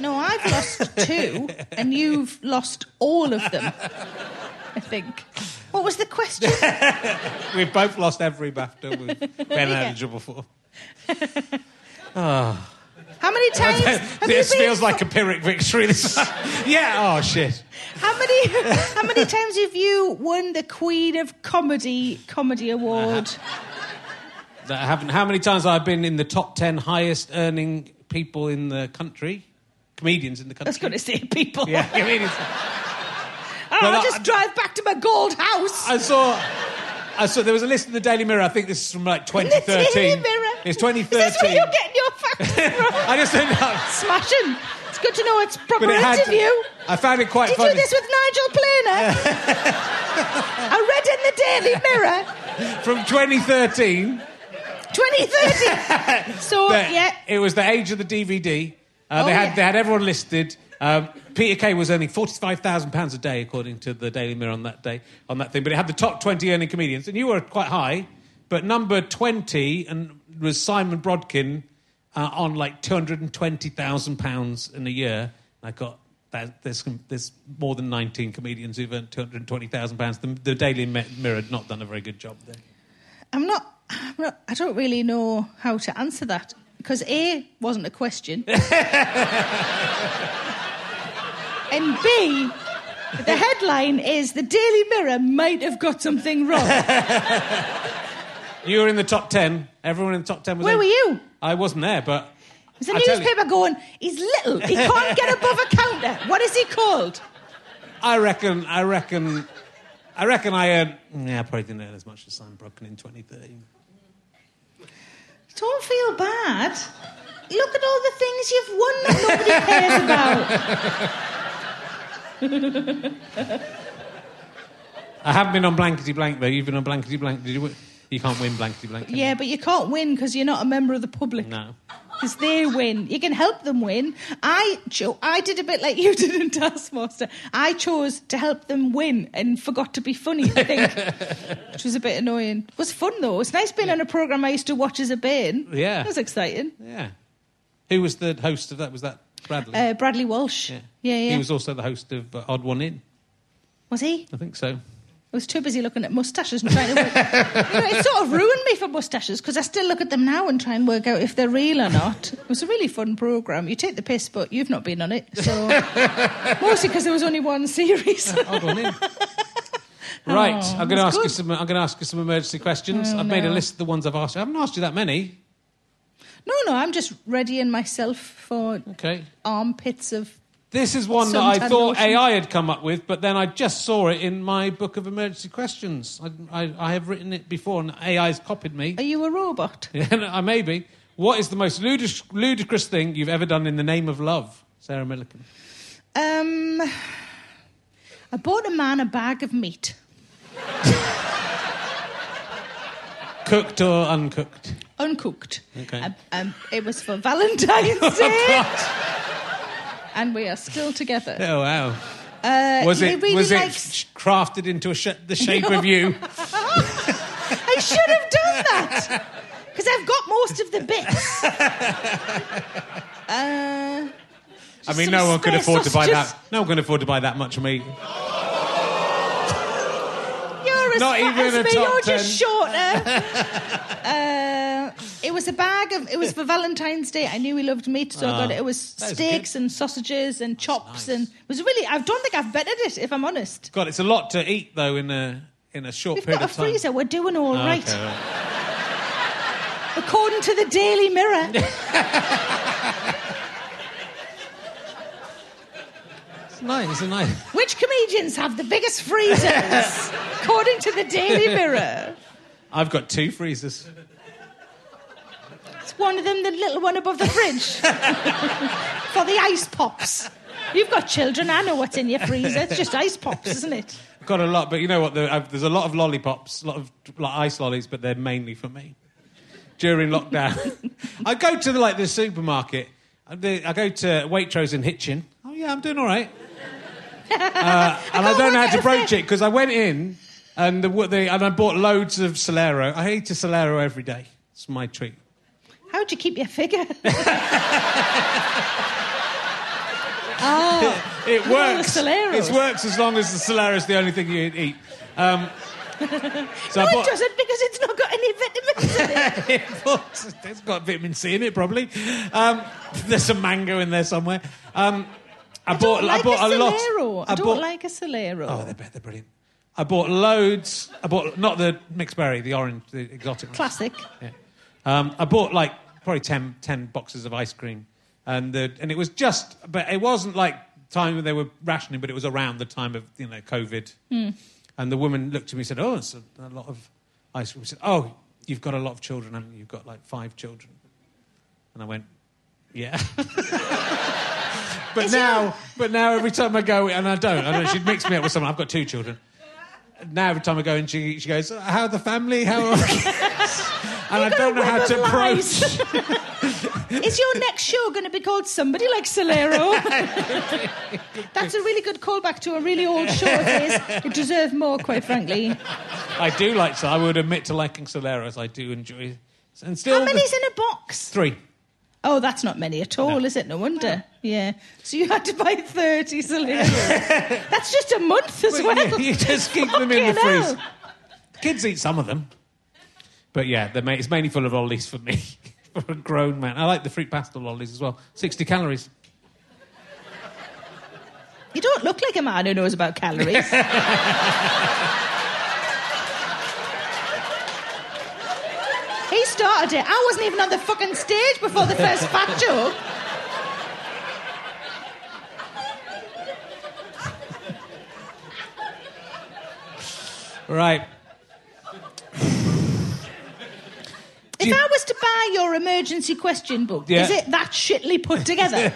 No, I've lost two, and you've lost all of them. I think. What was the question? We've both lost every BAFTA we've been eligible for. Ah. How many times? have you this been- feels like a Pyrrhic victory. This yeah. Oh shit. How many? How many times have you won the Queen of Comedy Comedy Award? Uh-huh. That I haven't. How many times have I been in the top ten highest earning people in the country? Comedians in the I country. was going to say people. Yeah, comedians. Oh, I'll I- just drive back to my gold house. I saw. I saw there was a list in the Daily Mirror. I think this is from like The 2013. Daily Mirror. It's Is this where 2013. you're getting your? I just don't know. Smashing. It's good to know it's proper But it had. interview. I found it quite funny. Did funny. you do this with Nigel Planer? I read in the Daily Mirror, From 2013. 2030. So that yeah, It was the age of the DVD. Uh, Oh, they had yeah. they had everyone listed. Um, Peter Kay was earning forty five thousand pounds a day, according to the Daily Mirror on that day on that thing. But it had the top twenty earning comedians, and you were quite high. But number twenty and was Simon Brodkin uh, on like two hundred and twenty thousand pounds in a year. I got. That, there's, there's more than 19 comedians who've earned £220,000. The, the Daily Mirror had not done a very good job there. I'm not, I'm not. I don't really know how to answer that because a wasn't a question, and b the headline is the Daily Mirror might have got something wrong. You were in the top 10. Everyone in the top 10 was Where in- were you? I wasn't there, but There's a I tell you- newspaper going. He's little. He can't get above a counter. What is he called? I reckon, I reckon, I reckon I earned. Yeah, I probably didn't earn as much as Simon Brodkin in 2013. Don't feel bad. Look at all the things you've won that nobody cares about. I haven't been on blankety blank though. You've been on blankety blank. Did you? You can't win blankety blank. Yeah, but you can't win because you're not a member of the public. No. Because they win. You can help them win. I cho- I did a bit like you did in Taskmaster. I chose to help them win and forgot to be funny, I think. which was a bit annoying. It was fun though. It's nice being on a programme I used to watch as a Bane. Yeah. That was exciting. Yeah. Who was the host of that? Was that Bradley? Uh, Bradley Walsh. Yeah, yeah. He was also the host of uh, Odd One In. Was he? I think so. I was too busy looking at moustaches and trying to work. you know, it sort of ruined me for moustaches because I still look at them now and try and work out if they're real or not. It was a really fun program. You take the piss, but you've not been on it, so mostly because there was only one series. Odd One In. Right, Oh, I'm going to that's ask you some. I'm going to ask you some emergency questions. Oh, I've made a list of the ones I've asked you. I haven't asked you that many. no, no, I'm just readying myself for Okay. armpits of. This is one that I thought. AI had come up with, but then I just saw it in my book of emergency questions. I, I, I have written it before, and AI's copied me. Are you a robot? I may be. What is the most ludicrous, ludicrous thing you've ever done in the name of love, Sarah Millican? Um, I bought a man a bag of meat. Cooked or uncooked? uncooked. Okay. Um, um, it was for Valentine's Day, and we are still together. Oh wow! Uh, Was it really was likes- it crafted into a sh- the shape of you? I should have done that because I've got most of the bits. Uh, I mean, no one could afford to buy that. No one can afford to buy that much meat. Not even a top You're 10. just shorter. uh, it was a bag of. It was for Valentine's Day. I knew he loved meat, so I got it. It was that is steaks good. and sausages and chops, nice. and it was really. I don't think I've bettered it, if I'm honest. God, it's a lot to eat though in a in a short We've period got a of time. freezer. We're doing all Oh, right, okay, right. according to the Daily Mirror. Nice. It's a nice. Which comedians have the biggest freezers? according to the Daily Mirror. I've got two freezers. It's one of them, the little one above the fridge. For the ice pops. You've got children, I know what's in your freezer. It's just ice pops, isn't it? I've got a lot, but you know what? There's a lot of lollipops, a lot of like ice lollies, but they're mainly for me. During lockdown, I go to the, like the supermarket. I, I go to Waitrose in Hitchin. Oh yeah, I'm doing all right. Uh, and I can't don't know how to out broach it because I went in And the, they, and I bought loads of Solero. I eat a Solero every day. It's my treat. How'd you keep your figure? oh, It works. It works as long as the Solero is the only thing you eat. Um, so no, I bought, it doesn't because it's not got any vitamins in it. it it's got vitamin C in it, probably. Um, there's some mango in there somewhere. Um, I, I bought. don't like I bought a a lot. Solero. I, don't bought, like a Solero. Oh, they're, they're brilliant. I bought loads. I bought not the mixed berry, the orange, the exotic. Classic. Yeah. Um, I bought like probably 10, 10 boxes of ice cream, and the, and it was just, but it wasn't like time when they were rationing, but it was around the time of you know COVID. Hmm. And the woman looked at me and said, "Oh, it's a, a lot of ice cream." She said, "Oh, you've got a lot of children, haven't you? You've got like five children." And I went, "Yeah." but now, but now every time I go, and I don't, I don't. She'd mix me up with someone. I've got two children. Now every time I go and she she goes, "How are the family? How?" Are and I don't know how to approach. Is your next show going to be called Somebody Like Solero? That's a really good callback to a really old show. It is. It deserved more, quite frankly. I do like. I would admit to liking Soleros. I do enjoy. And still, How many's in a box? three. Oh, that's not many at all, is it? No wonder. Yeah. So you had to buy 30 Soleros. that's just a month as Well, well. you, you just keep them in the hell. freezer. Kids eat some of them, but yeah, it's mainly full of lollies for me. for a grown man, I like the fruit pastel lollies as well. Sixty calories. You don't look like a man who knows about calories. he started it. I wasn't even on the fucking stage before the first fat joke. Right. If I was to buy your emergency question book, Yeah. is it that shitly put together?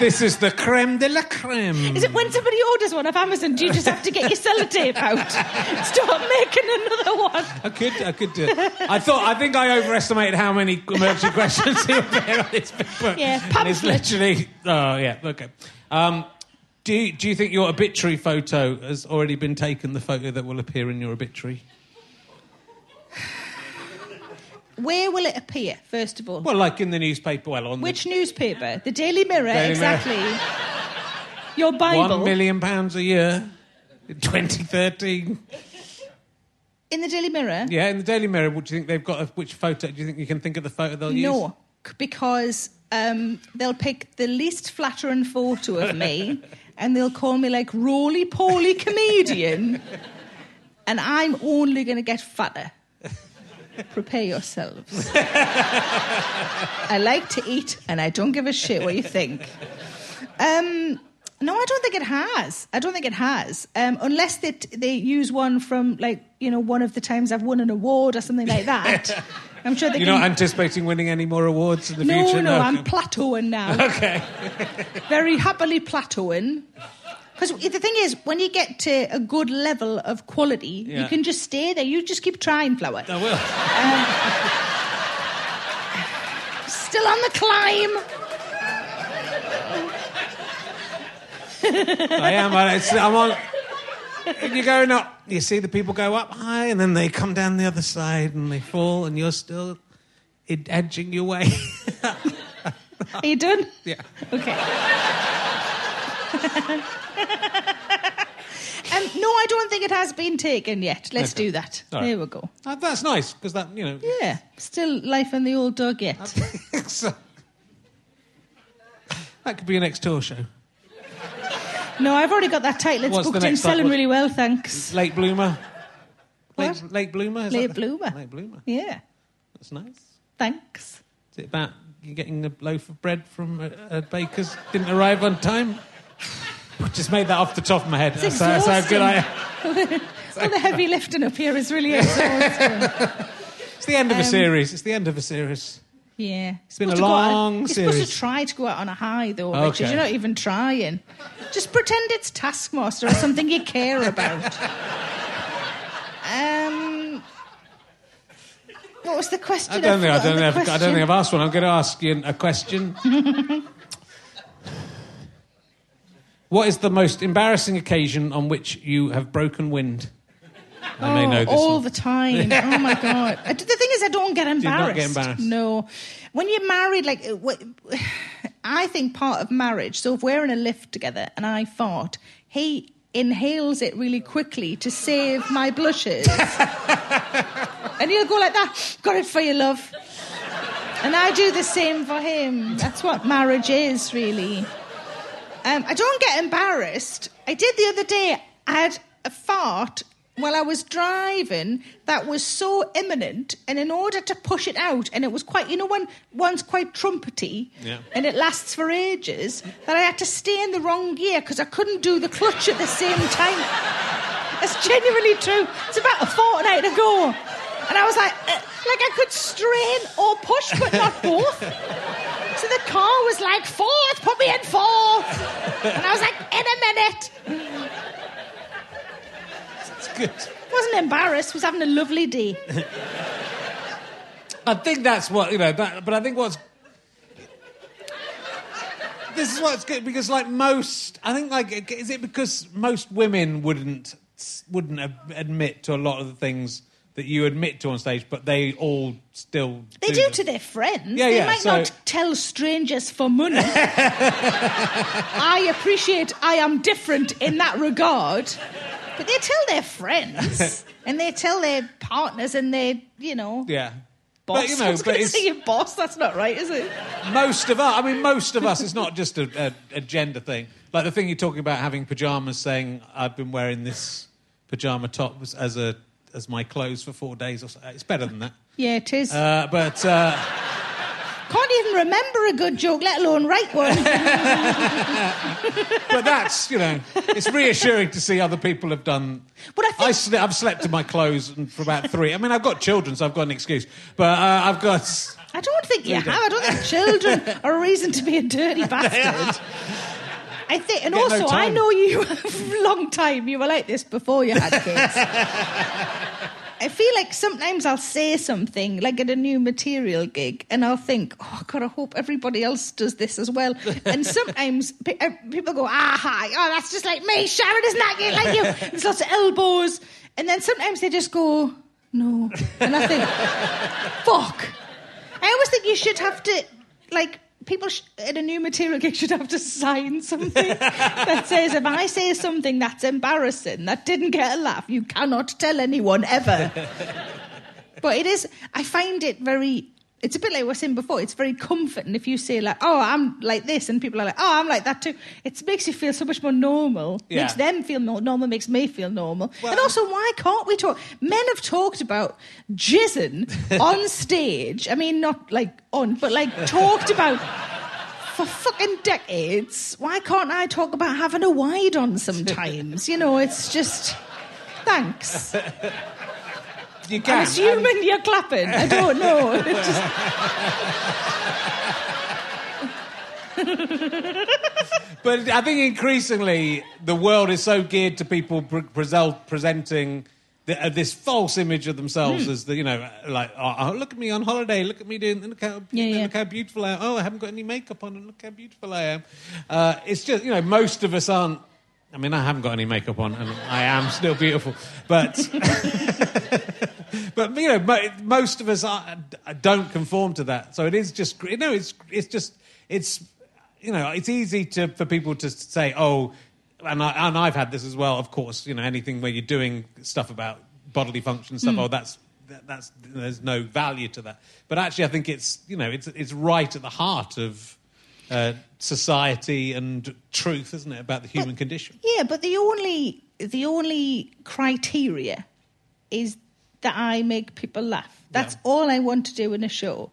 This is the creme de la creme. Is it when somebody orders one off Amazon, do you just have to get your sellotape out? Start making another one. I could, I could do it. I thought, I think I overestimated how many emergency questions he would be on this big book. Yeah, And it's literally, oh yeah, okay. Um, do you, do you think your obituary photo has already been taken? The photo that will appear in your obituary? Where will it appear, first of all? Well, like in the newspaper, well, on Which newspaper? The Daily Mirror, Daily Mirror. exactly. Your Bible. one million pounds a year, in 2013. In the Daily Mirror? Yeah, in the Daily Mirror, what do you think they've got? A, which photo? Do you think you can think of the photo they'll use? No, because um, they'll pick the least flattering photo of me and they'll call me like roly poly comedian, and I'm only going to get fatter. Prepare yourselves. I like to eat and I don't give a shit what you think. Um, no, I don't think it has. I don't think it has. Um, unless they, they use one from, like, you know, one of the times I've won an award or something like that. I'm sure they You're can... not anticipating winning any more awards in the no, future? No, no, I'm plateauing now. Okay. Very happily plateauing. Because the thing is, when you get to a good level of quality, Yeah. you can just stay there. You just keep trying, Flower. I will. Um, still on the climb. I am. I- I'm on. You're going up. You see the people go up high, and then they come down the other side, and they fall, and you're still edging your way. Are you done? yeah. Okay. um, no, I don't think it has been taken yet. Let's Okay. do that. All right. There we go. Uh, that's nice because that you know. Yeah, still life in the old dog yet. so- that could be your next tour show. No, I've already got that title. It's What's the booked in, next title? selling really well, thanks. Late bloomer. What? Late, late bloomer. Is Late that the- bloomer. Late bloomer. Yeah, That's nice. thanks. Is it about you getting a loaf of bread from a, a baker's? Didn't arrive on time. Just made that off the top of my head. It's That's how, that's good I exhausting. All the heavy lifting up here is really exhausting. It's the end of a Um, series. It's the end of a series. Yeah. It's been a go out- long You're supposed series. to try to go out on a high, though, Okay. Richard. You're not even trying. Just pretend it's Taskmaster or something you care about. um, what was the question? I don't think I don't think I've, I don't think I've asked one. I'm going to ask you a question. What is the most embarrassing occasion on which you have broken wind? I may Oh, know this all one. the time. Oh my god! The thing is, I don't get embarrassed. get embarrassed? No, when you're married, like uh, I think part of marriage. So if we're in a lift together and I fart, he inhales it really quickly to save my blushes, and he'll go like that. Got it for you, love. And I do the same for him. That's what marriage is, really. Um, I don't get embarrassed. I did the other day. I had a fart while I was driving that was so imminent, and in order to push it out, and it was quite, you know, when one's quite trumpety, Yeah. and it lasts for ages, that I had to stay in the wrong gear because I couldn't do the clutch at the same time. It's genuinely true. It's about a fortnight ago. And I was like, eh, like I could strain or push, but not both. So the car was like, fourth, put me in fourth. And I was like, in a minute. It's good. Wasn't embarrassed, was having a lovely day. I think that's what you know. That, but I think what's this is what's good because, like most, I think, like, is it because most women wouldn't wouldn't admit to a lot of the things that you admit to on stage, but they all still They do them? to their friends. Yeah, they yeah, might so- not tell strangers for money. I appreciate I am different in that regard. But they tell their friends. and they tell their partners and their, you know, Yeah. boss. But you I know, but it's your boss. That's not right, is it? most of us. I mean, most of us. It's not just a, a, a gender thing. Like the thing you're talking about having pajamas, saying I've been wearing this pajama top as a as my clothes for four days or so. It's better than that. Yeah, it is. Uh, but uh, Can't even remember a good joke, let alone write one. but that's you know, it's reassuring to see other people have done. But I think- I sle- I've slept in my clothes for about three. I mean, I've got children, so I've got an excuse. But uh, I've got. I don't think You have. I don't think children are a reason to be a dirty bastard. I think, and Get no also, I know you a long time. You were like this before you had kids. I feel like sometimes I'll say something like at a new material gig, and I'll think, "Oh God, I hope everybody else does this as well." And sometimes uh, people go, "Ah, hi, oh, that's just like me, Sharon, isn't that like you?" There's lots of elbows, and then sometimes they just go, "No," and I think, "Fuck." I always think you should have to, like, people sh- at a new material gig should have to sign something that says if I say something that's embarrassing, that didn't get a laugh, you cannot tell anyone ever. but it is, I find it very. It's a bit like I was saying before. It's very comforting if you say like, "Oh, I'm like this," and people are like, "Oh, I'm like that too." It makes you feel so much more normal. Yeah. Makes them feel no- normal. Makes me feel normal. Well- and also, why can't we talk? Men have talked about jizzing on stage. I mean, not like on, but like talked about for fucking decades. Why can't I talk about having a wide on sometimes? You know, it's just. Thanks. You can. I'm assuming you're clapping. I don't know. But I think increasingly the world is so geared to people pre- presenting the, uh, this false image of themselves Hmm. as the you know like oh, oh, look at me on holiday, look at me doing look how Yeah, yeah. look how beautiful I am. Oh, I haven't got any makeup on, and look how beautiful I am. Uh, it's just you know most of us aren't. I mean, I haven't got any makeup on, and I am still beautiful, but. but you know, most of us are, don't conform to that. So it is just you know, it's it's just it's you know, it's easy to for people to say, oh, and I, and I've had this as well. Of course, you know, anything where you're doing stuff about bodily function stuff, oh, that's that, that's there's no value to that. But actually, I think it's you know, it's it's right at the heart of. Uh, society and truth, isn't it, about the human condition? Yeah, but the only the only criteria is that I make people laugh. That's all I want to do in a show.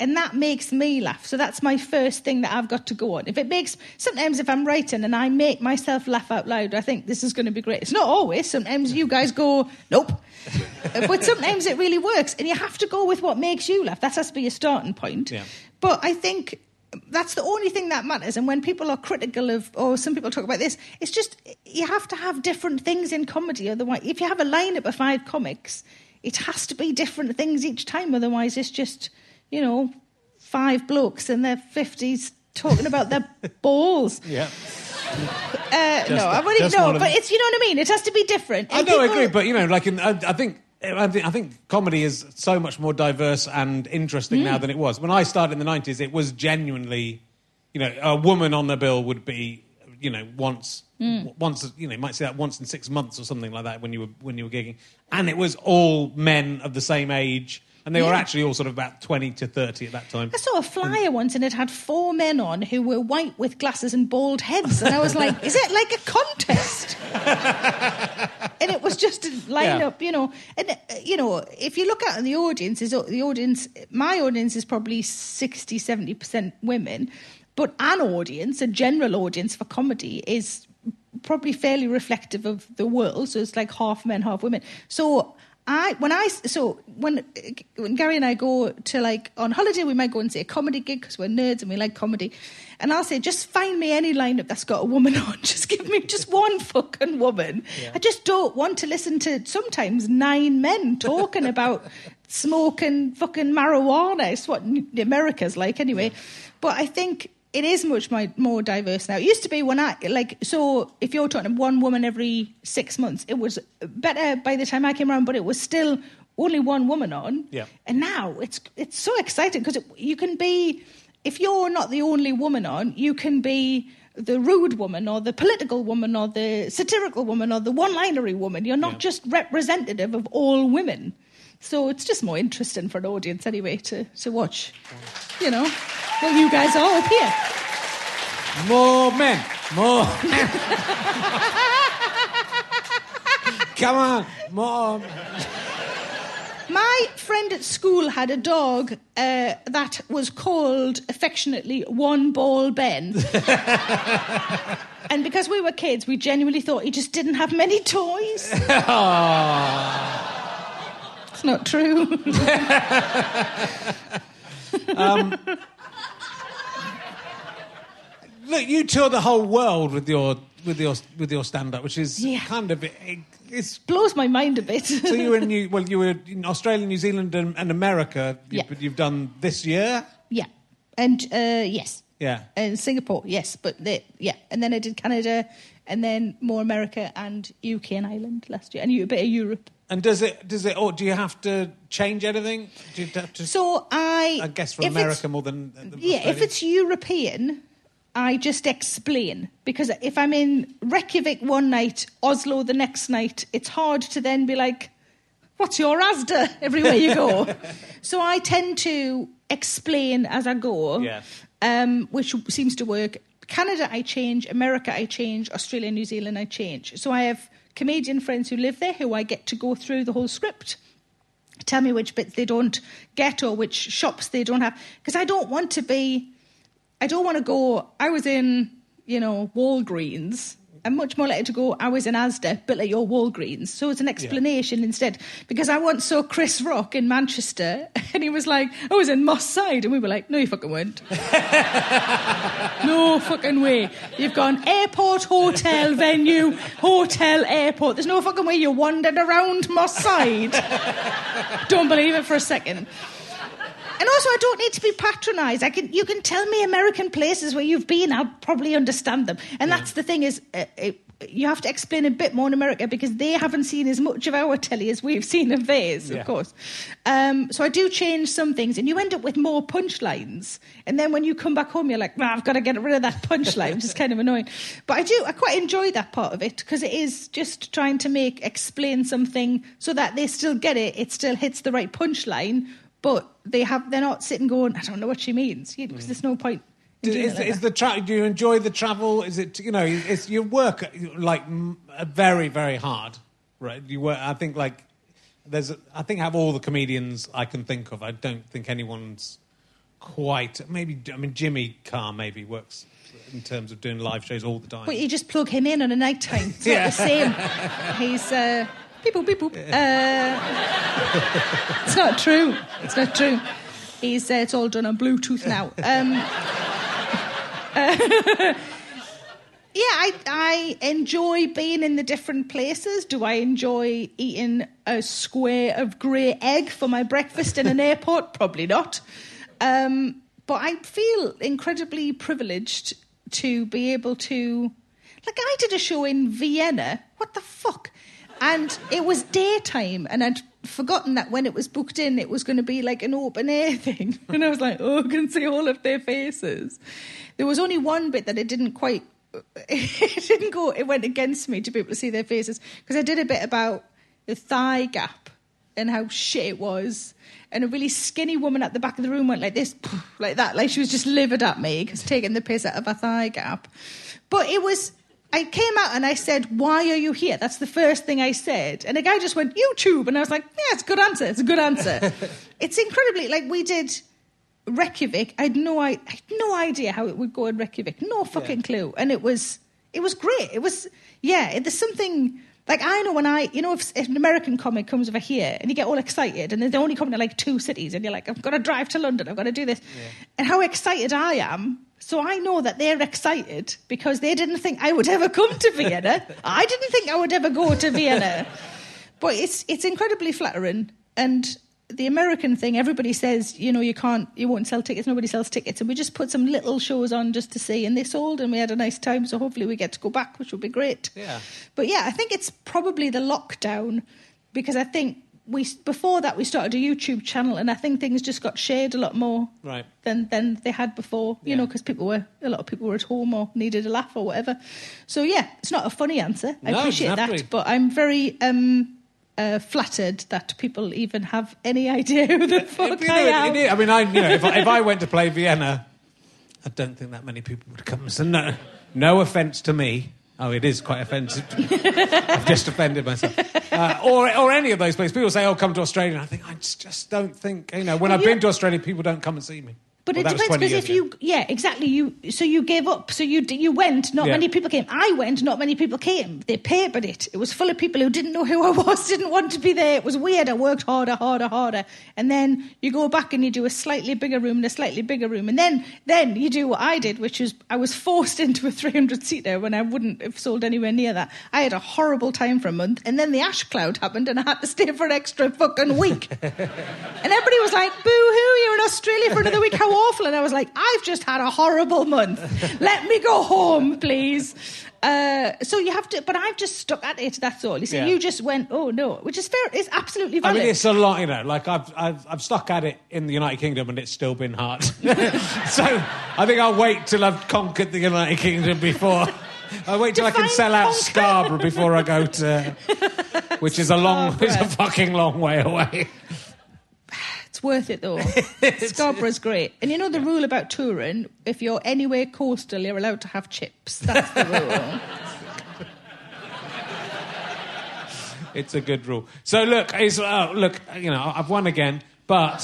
And that makes me laugh. So that's my first thing that I've got to go on. If it makes sometimes if I'm writing and I make myself laugh out loud, I think this is going to be great. It's not always. Sometimes you guys go, nope. but sometimes it really works. And you have to go with what makes you laugh. That has to be your starting point. Yeah. But I think that's the only thing that matters. And when people are critical of, or some people talk about this, it's just you have to have different things in comedy. Otherwise, if you have a lineup of five comics, it has to be different things each time. Otherwise, it's just, you know, five blokes in their 50s talking about their balls. Yeah. Uh, no, only, just no, but it's you know what I mean. It has to be different. I And know, I agree, but you know, like in, I, I think. I think, I think comedy is so much more diverse and interesting Mm. now than it was. When I started in the 90s, it was genuinely, you know, a woman on the bill would be, you know, once, Mm. once, you know, you might see that once in six months or something like that when you were, when you were gigging. And it was all men of the same age. And they were actually all sort of about 20 to 30 at that time. I saw a flyer once and it had four men on who were white with glasses and bald heads. And I was like, is it like a contest? and it was just a line Yeah. you know. And, uh, you know, if you look at the audience, is the audience, my audience is probably 60, 70% women. But an audience, a general audience for comedy, is probably fairly reflective of the world. So it's like half men, half women. So I when I so when when Gary and I go to like on holiday, we might go and see a comedy gig because we're nerds and we like comedy. And I'll say, just find me any lineup that's got a woman on. Just give me just one fucking woman. I just don't want to listen to sometimes nine men talking about smoking fucking marijuana. It's what America's like anyway. But I think it is much more, more diverse now. It used to be when I like so if you're talking one woman every six months, it was better by the time I came around, but it was still only one woman on. Yeah. And now it's it's so exciting because you can be if you're not the only woman on, you can be the rude woman or the political woman or the satirical woman or the one-linery woman. You're not just representative of all women. So it's just more interesting for an audience anyway to, to watch. You know, well, you guys are up here. More men. More men. Come on. More. My friend at school had a dog uh, that was called affectionately One Ball Ben. and because we were kids, we genuinely thought he just didn't have many toys. It's not true. Look, you tour the whole world with your with your with your stand up, which is Yeah. kind of it, it's. Blows my mind a bit. So you were in New, well, you were in Australia, New Zealand, and, and America. You, Yeah. You've done this year. yeah. And uh, yes. Yeah. And Singapore, yes. But the, yeah. And then I did Canada and then more America and UK and Ireland last year. And a bit of Europe. And does it does it or do you have to change anything? Do you have to, So I. I guess for America more than than Yeah, if it's European, I just explain because if I'm in Reykjavik one night, Oslo the next night, it's hard to then be like, "What's your Asda?" everywhere you go. so I tend to explain as I go, Yeah. um, which seems to work. Canada, I change. America, I change. Australia, New Zealand, I change. So I have comedian friends who live there who I get to go through the whole script. Tell me which bits they don't get or which shops they don't have. Because I don't want to be I don't want to go I was in you know Walgreens I'm much more likely to go I was in Asda but like your Walgreens so it's an explanation instead because I once saw Chris Rock in Manchester and he was like I was in Moss Side and we were like no you fucking weren't no fucking way. You've gone airport, hotel, venue, hotel, airport. There's no fucking way you wandered around Moss Side. don't believe it for a second. And also, I don't need to be patronised. I can, you can tell me American places where you've been. I'll probably understand them. And that's the thing is, uh, it, you have to explain a bit more in America because they haven't seen as much of our telly as we've seen of theirs, Yeah. of course. Um, so I do change some things, and you end up with more punchlines. And then when you come back home, you're like, "Nah, I've got to get rid of that punchline, which is kind of annoying. But I do, I quite enjoy that part of it because it is just trying to make explain something so that they still get it. It still hits the right punchline, but they have they're not sitting going, I don't know what she means because there's no point. in doing Is, like is the tra- do you enjoy the travel? Is it you know? Is your work like very very hard? Right? You work. I think like there's. A, I think out of all the comedians I can think of, I don't think anyone's quite. Maybe I mean Jimmy Carr maybe works in terms of doing live shows all the time. But you just plug him in on a night time. It's Yeah. the same. He's uh, beep boop beep boop. Uh, it's not true. It's not true. He's uh, it's all done on Bluetooth now. Um, uh, yeah, I I enjoy being in the different places. Do I enjoy eating a square of grey egg for my breakfast in an airport? Probably not. Um, but I feel incredibly privileged to be able to. Like I did a show in Vienna. What the fuck? And it was daytime, and I'd forgotten that when it was booked in, it was going to be like an open air thing. And I was like, oh, I can see all of their faces. There was only one bit that it didn't quite. It didn't go. It went against me to be able to see their faces because I did a bit about the thigh gap and how shit it was. And a really skinny woman at the back of the room went like this, like that, like she was just livid at me because taking the piss out of a thigh gap. But it was. I came out and I said, "Why are you here?" That's the first thing I said, and the guy just went, "YouTube," and I was like, "Yeah, it's a good answer. It's a good answer." it's incredibly like we did Reykjavik. I had no, I, I had no idea how it would go in Reykjavik. No fucking clue, and it was, it was great. It was, yeah. There's something like I know when I, you know, if, if an American comic comes over here and you get all excited, and they're only coming to like two cities, and you're like, I've got to drive to London, I've got to do this, and how excited I am. So I know that they're excited because they didn't think I would ever come to Vienna. I didn't think I would ever go to Vienna. But it's it's incredibly flattering. And the American thing, everybody says, you know, you can't, you won't sell tickets. Nobody sells tickets, and we just put some little shows on just to see, and they sold, and we had a nice time. So hopefully we get to go back, which will be great. Yeah. But yeah, I think it's probably the lockdown because I think we before that we started a YouTube channel, and I think things just got shared a lot more Right. than than they had before. You Yeah. know, because people were a lot of people were at home or needed a laugh or whatever. So yeah, it's not a funny answer. I No, appreciate exactly. that, but I'm very um, uh, flattered that people even have any idea who the fuck You know, I it- am. I mean, I, you know, if I, if I went to play Vienna, I don't think that many people would come. So no, no offence to me. Oh, it is quite offensive. I've just offended myself. Uh, or, or any of those places. People say, "Oh, come to Australia." And I think I just, just don't think. You know, when I've been to Australia, people don't come and see me. But Well, it depends because if ago. you, yeah, exactly. You so you gave up. So you you went. Not Yeah. many people came. I went. Not many people came. They papered it. It was full of people who didn't know who I was, didn't want to be there. It was weird. I worked harder, harder, harder, and then you go back and you do a slightly bigger room and a slightly bigger room, and then then you do what I did, which is I was forced into a 300 seater when I wouldn't have sold anywhere near that. I had a horrible time for a month, and then the ash cloud happened, and I had to stay for an extra fucking week. And everybody was like, boo hoo, you're in Australia for another week, how awful. And I was like, I've just had a horrible month. Let me go home, please. Uh, so you have to, but I've just stuck at it, that's all. You see, Yeah. you just went, oh no, which is fair, it's absolutely I mean, it's a lot, you know. Like I've, I've, I've stuck at it in the United Kingdom, and it's still been hard. so I think I'll wait till I've conquered the United Kingdom before. I'll wait till I can sell out conquer. Scarborough before I go to, which is a long, it's a fucking long way away. It's worth it though. Scarborough's great. And you know the rule about touring, if you're anywhere coastal, you're allowed to have chips. That's the rule. It's a good rule. So look, it's, uh, look, you know, I've won again, but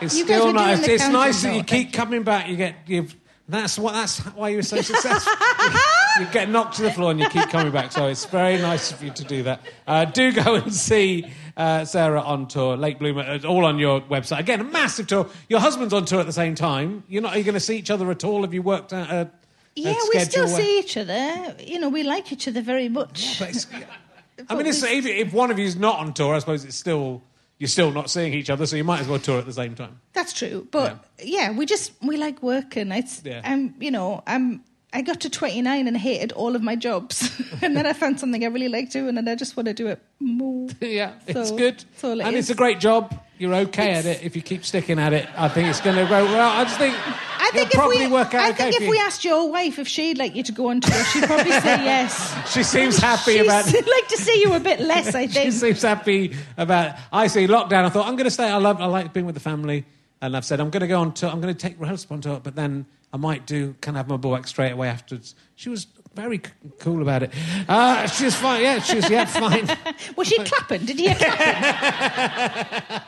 it's You guys still were doing It's, the it's counting, nice that though, you thank keep coming back. You get you've. That's what. That's why you're so successful. you get knocked to the floor and you keep coming back. So it's very nice of you to do that. Uh, do go and see uh, Sarah on tour, Late Bloomer, uh, all on your website. Again, a massive tour. Your husband's on tour at the same time. You're not. Are you going to see each other at all? Have you worked out a, a Yeah, we still where- see each other. You know, we like each other very much. It's- I mean, it's, if, if one of you's not on tour, I suppose it's still you're still not seeing each other, so you might as well tour at the same time. That's true, but yeah. we just we like working. It's Yeah. I'm you know I'm I got to 29 and hated all of my jobs, and then I found something I really like doing, and I just want to do it more. yeah, it's good, and is. it's a great job. You're okay at it if you keep sticking at it. I think it's going to go well. I just think I think it'll if probably we, work out I okay. think if we asked your wife if she'd like you to go on tour, she'd probably say yes. she seems happy She'd about. like to see you a bit less. I she think. seems happy about. I see lockdown. I thought I'm going to stay. I love. I like being with the family, and I've said I'm going to go on tour. I'm going to take rehearsal on tour, but then I might do. Can have my boy back straight away afterwards. She was very c- cool about it. Uh, she was fine. Yeah, she was. Yeah, fine. Was she clapping? Did you hear clapping?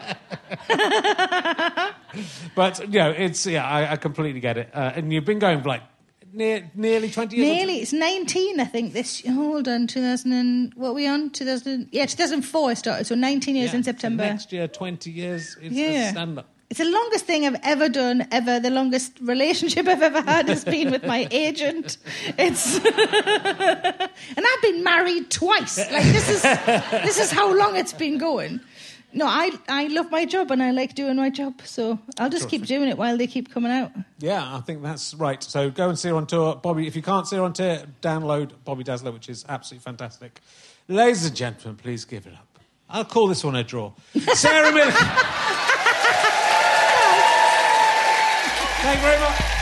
But you know, it's yeah, I, I completely get it. Uh, and you've been going for like near, nearly twenty years. Nearly, it's 19, I think. This hold on, 2000 and what are we on? 2000, yeah, 2004 I started, so 19 years Yeah, in so September. next year, twenty years. It's Yeah. stand up. It's the longest thing I've ever done, ever. The longest relationship I've ever had has been with my agent. It's and I've been married twice. Like this is this is how long it's been going. No, I I love my job and I like doing my job, so I'll just keep doing it while they keep coming out. Yeah, I think that's right. So go and see her on tour. Bobby, if you can't see her on tour, download Bobby Dazzler, which is absolutely fantastic. Ladies and gentlemen, please give it up. I'll call this one a draw. Sarah Miller. Thank you very much.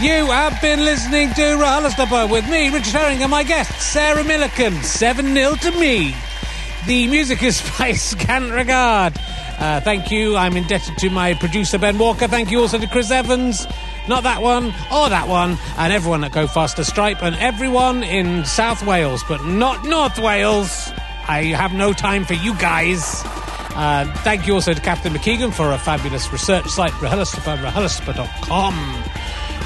You have been listening to RHLSTP with me, Richard Herring, and my guest, Sarah Millican. 7 0 to me. The music is by Scant Regard. Uh, thank you. I'm indebted to my producer, Ben Walker. Thank you also to Chris Evans. Not that one, or that one, and everyone at Go Faster Stripe, and everyone in South Wales, but not North Wales. I have no time for you guys. Uh, thank you also to Catherine McKeegan for a fabulous research site, RHLSTP,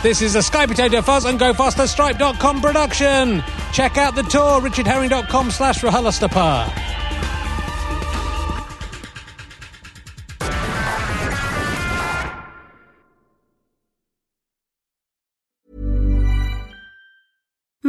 This is a Sky Potato Fuzz and Go Faster GoFasterStripe.com production. Check out the tour, richardherring.com slash RHLSTP.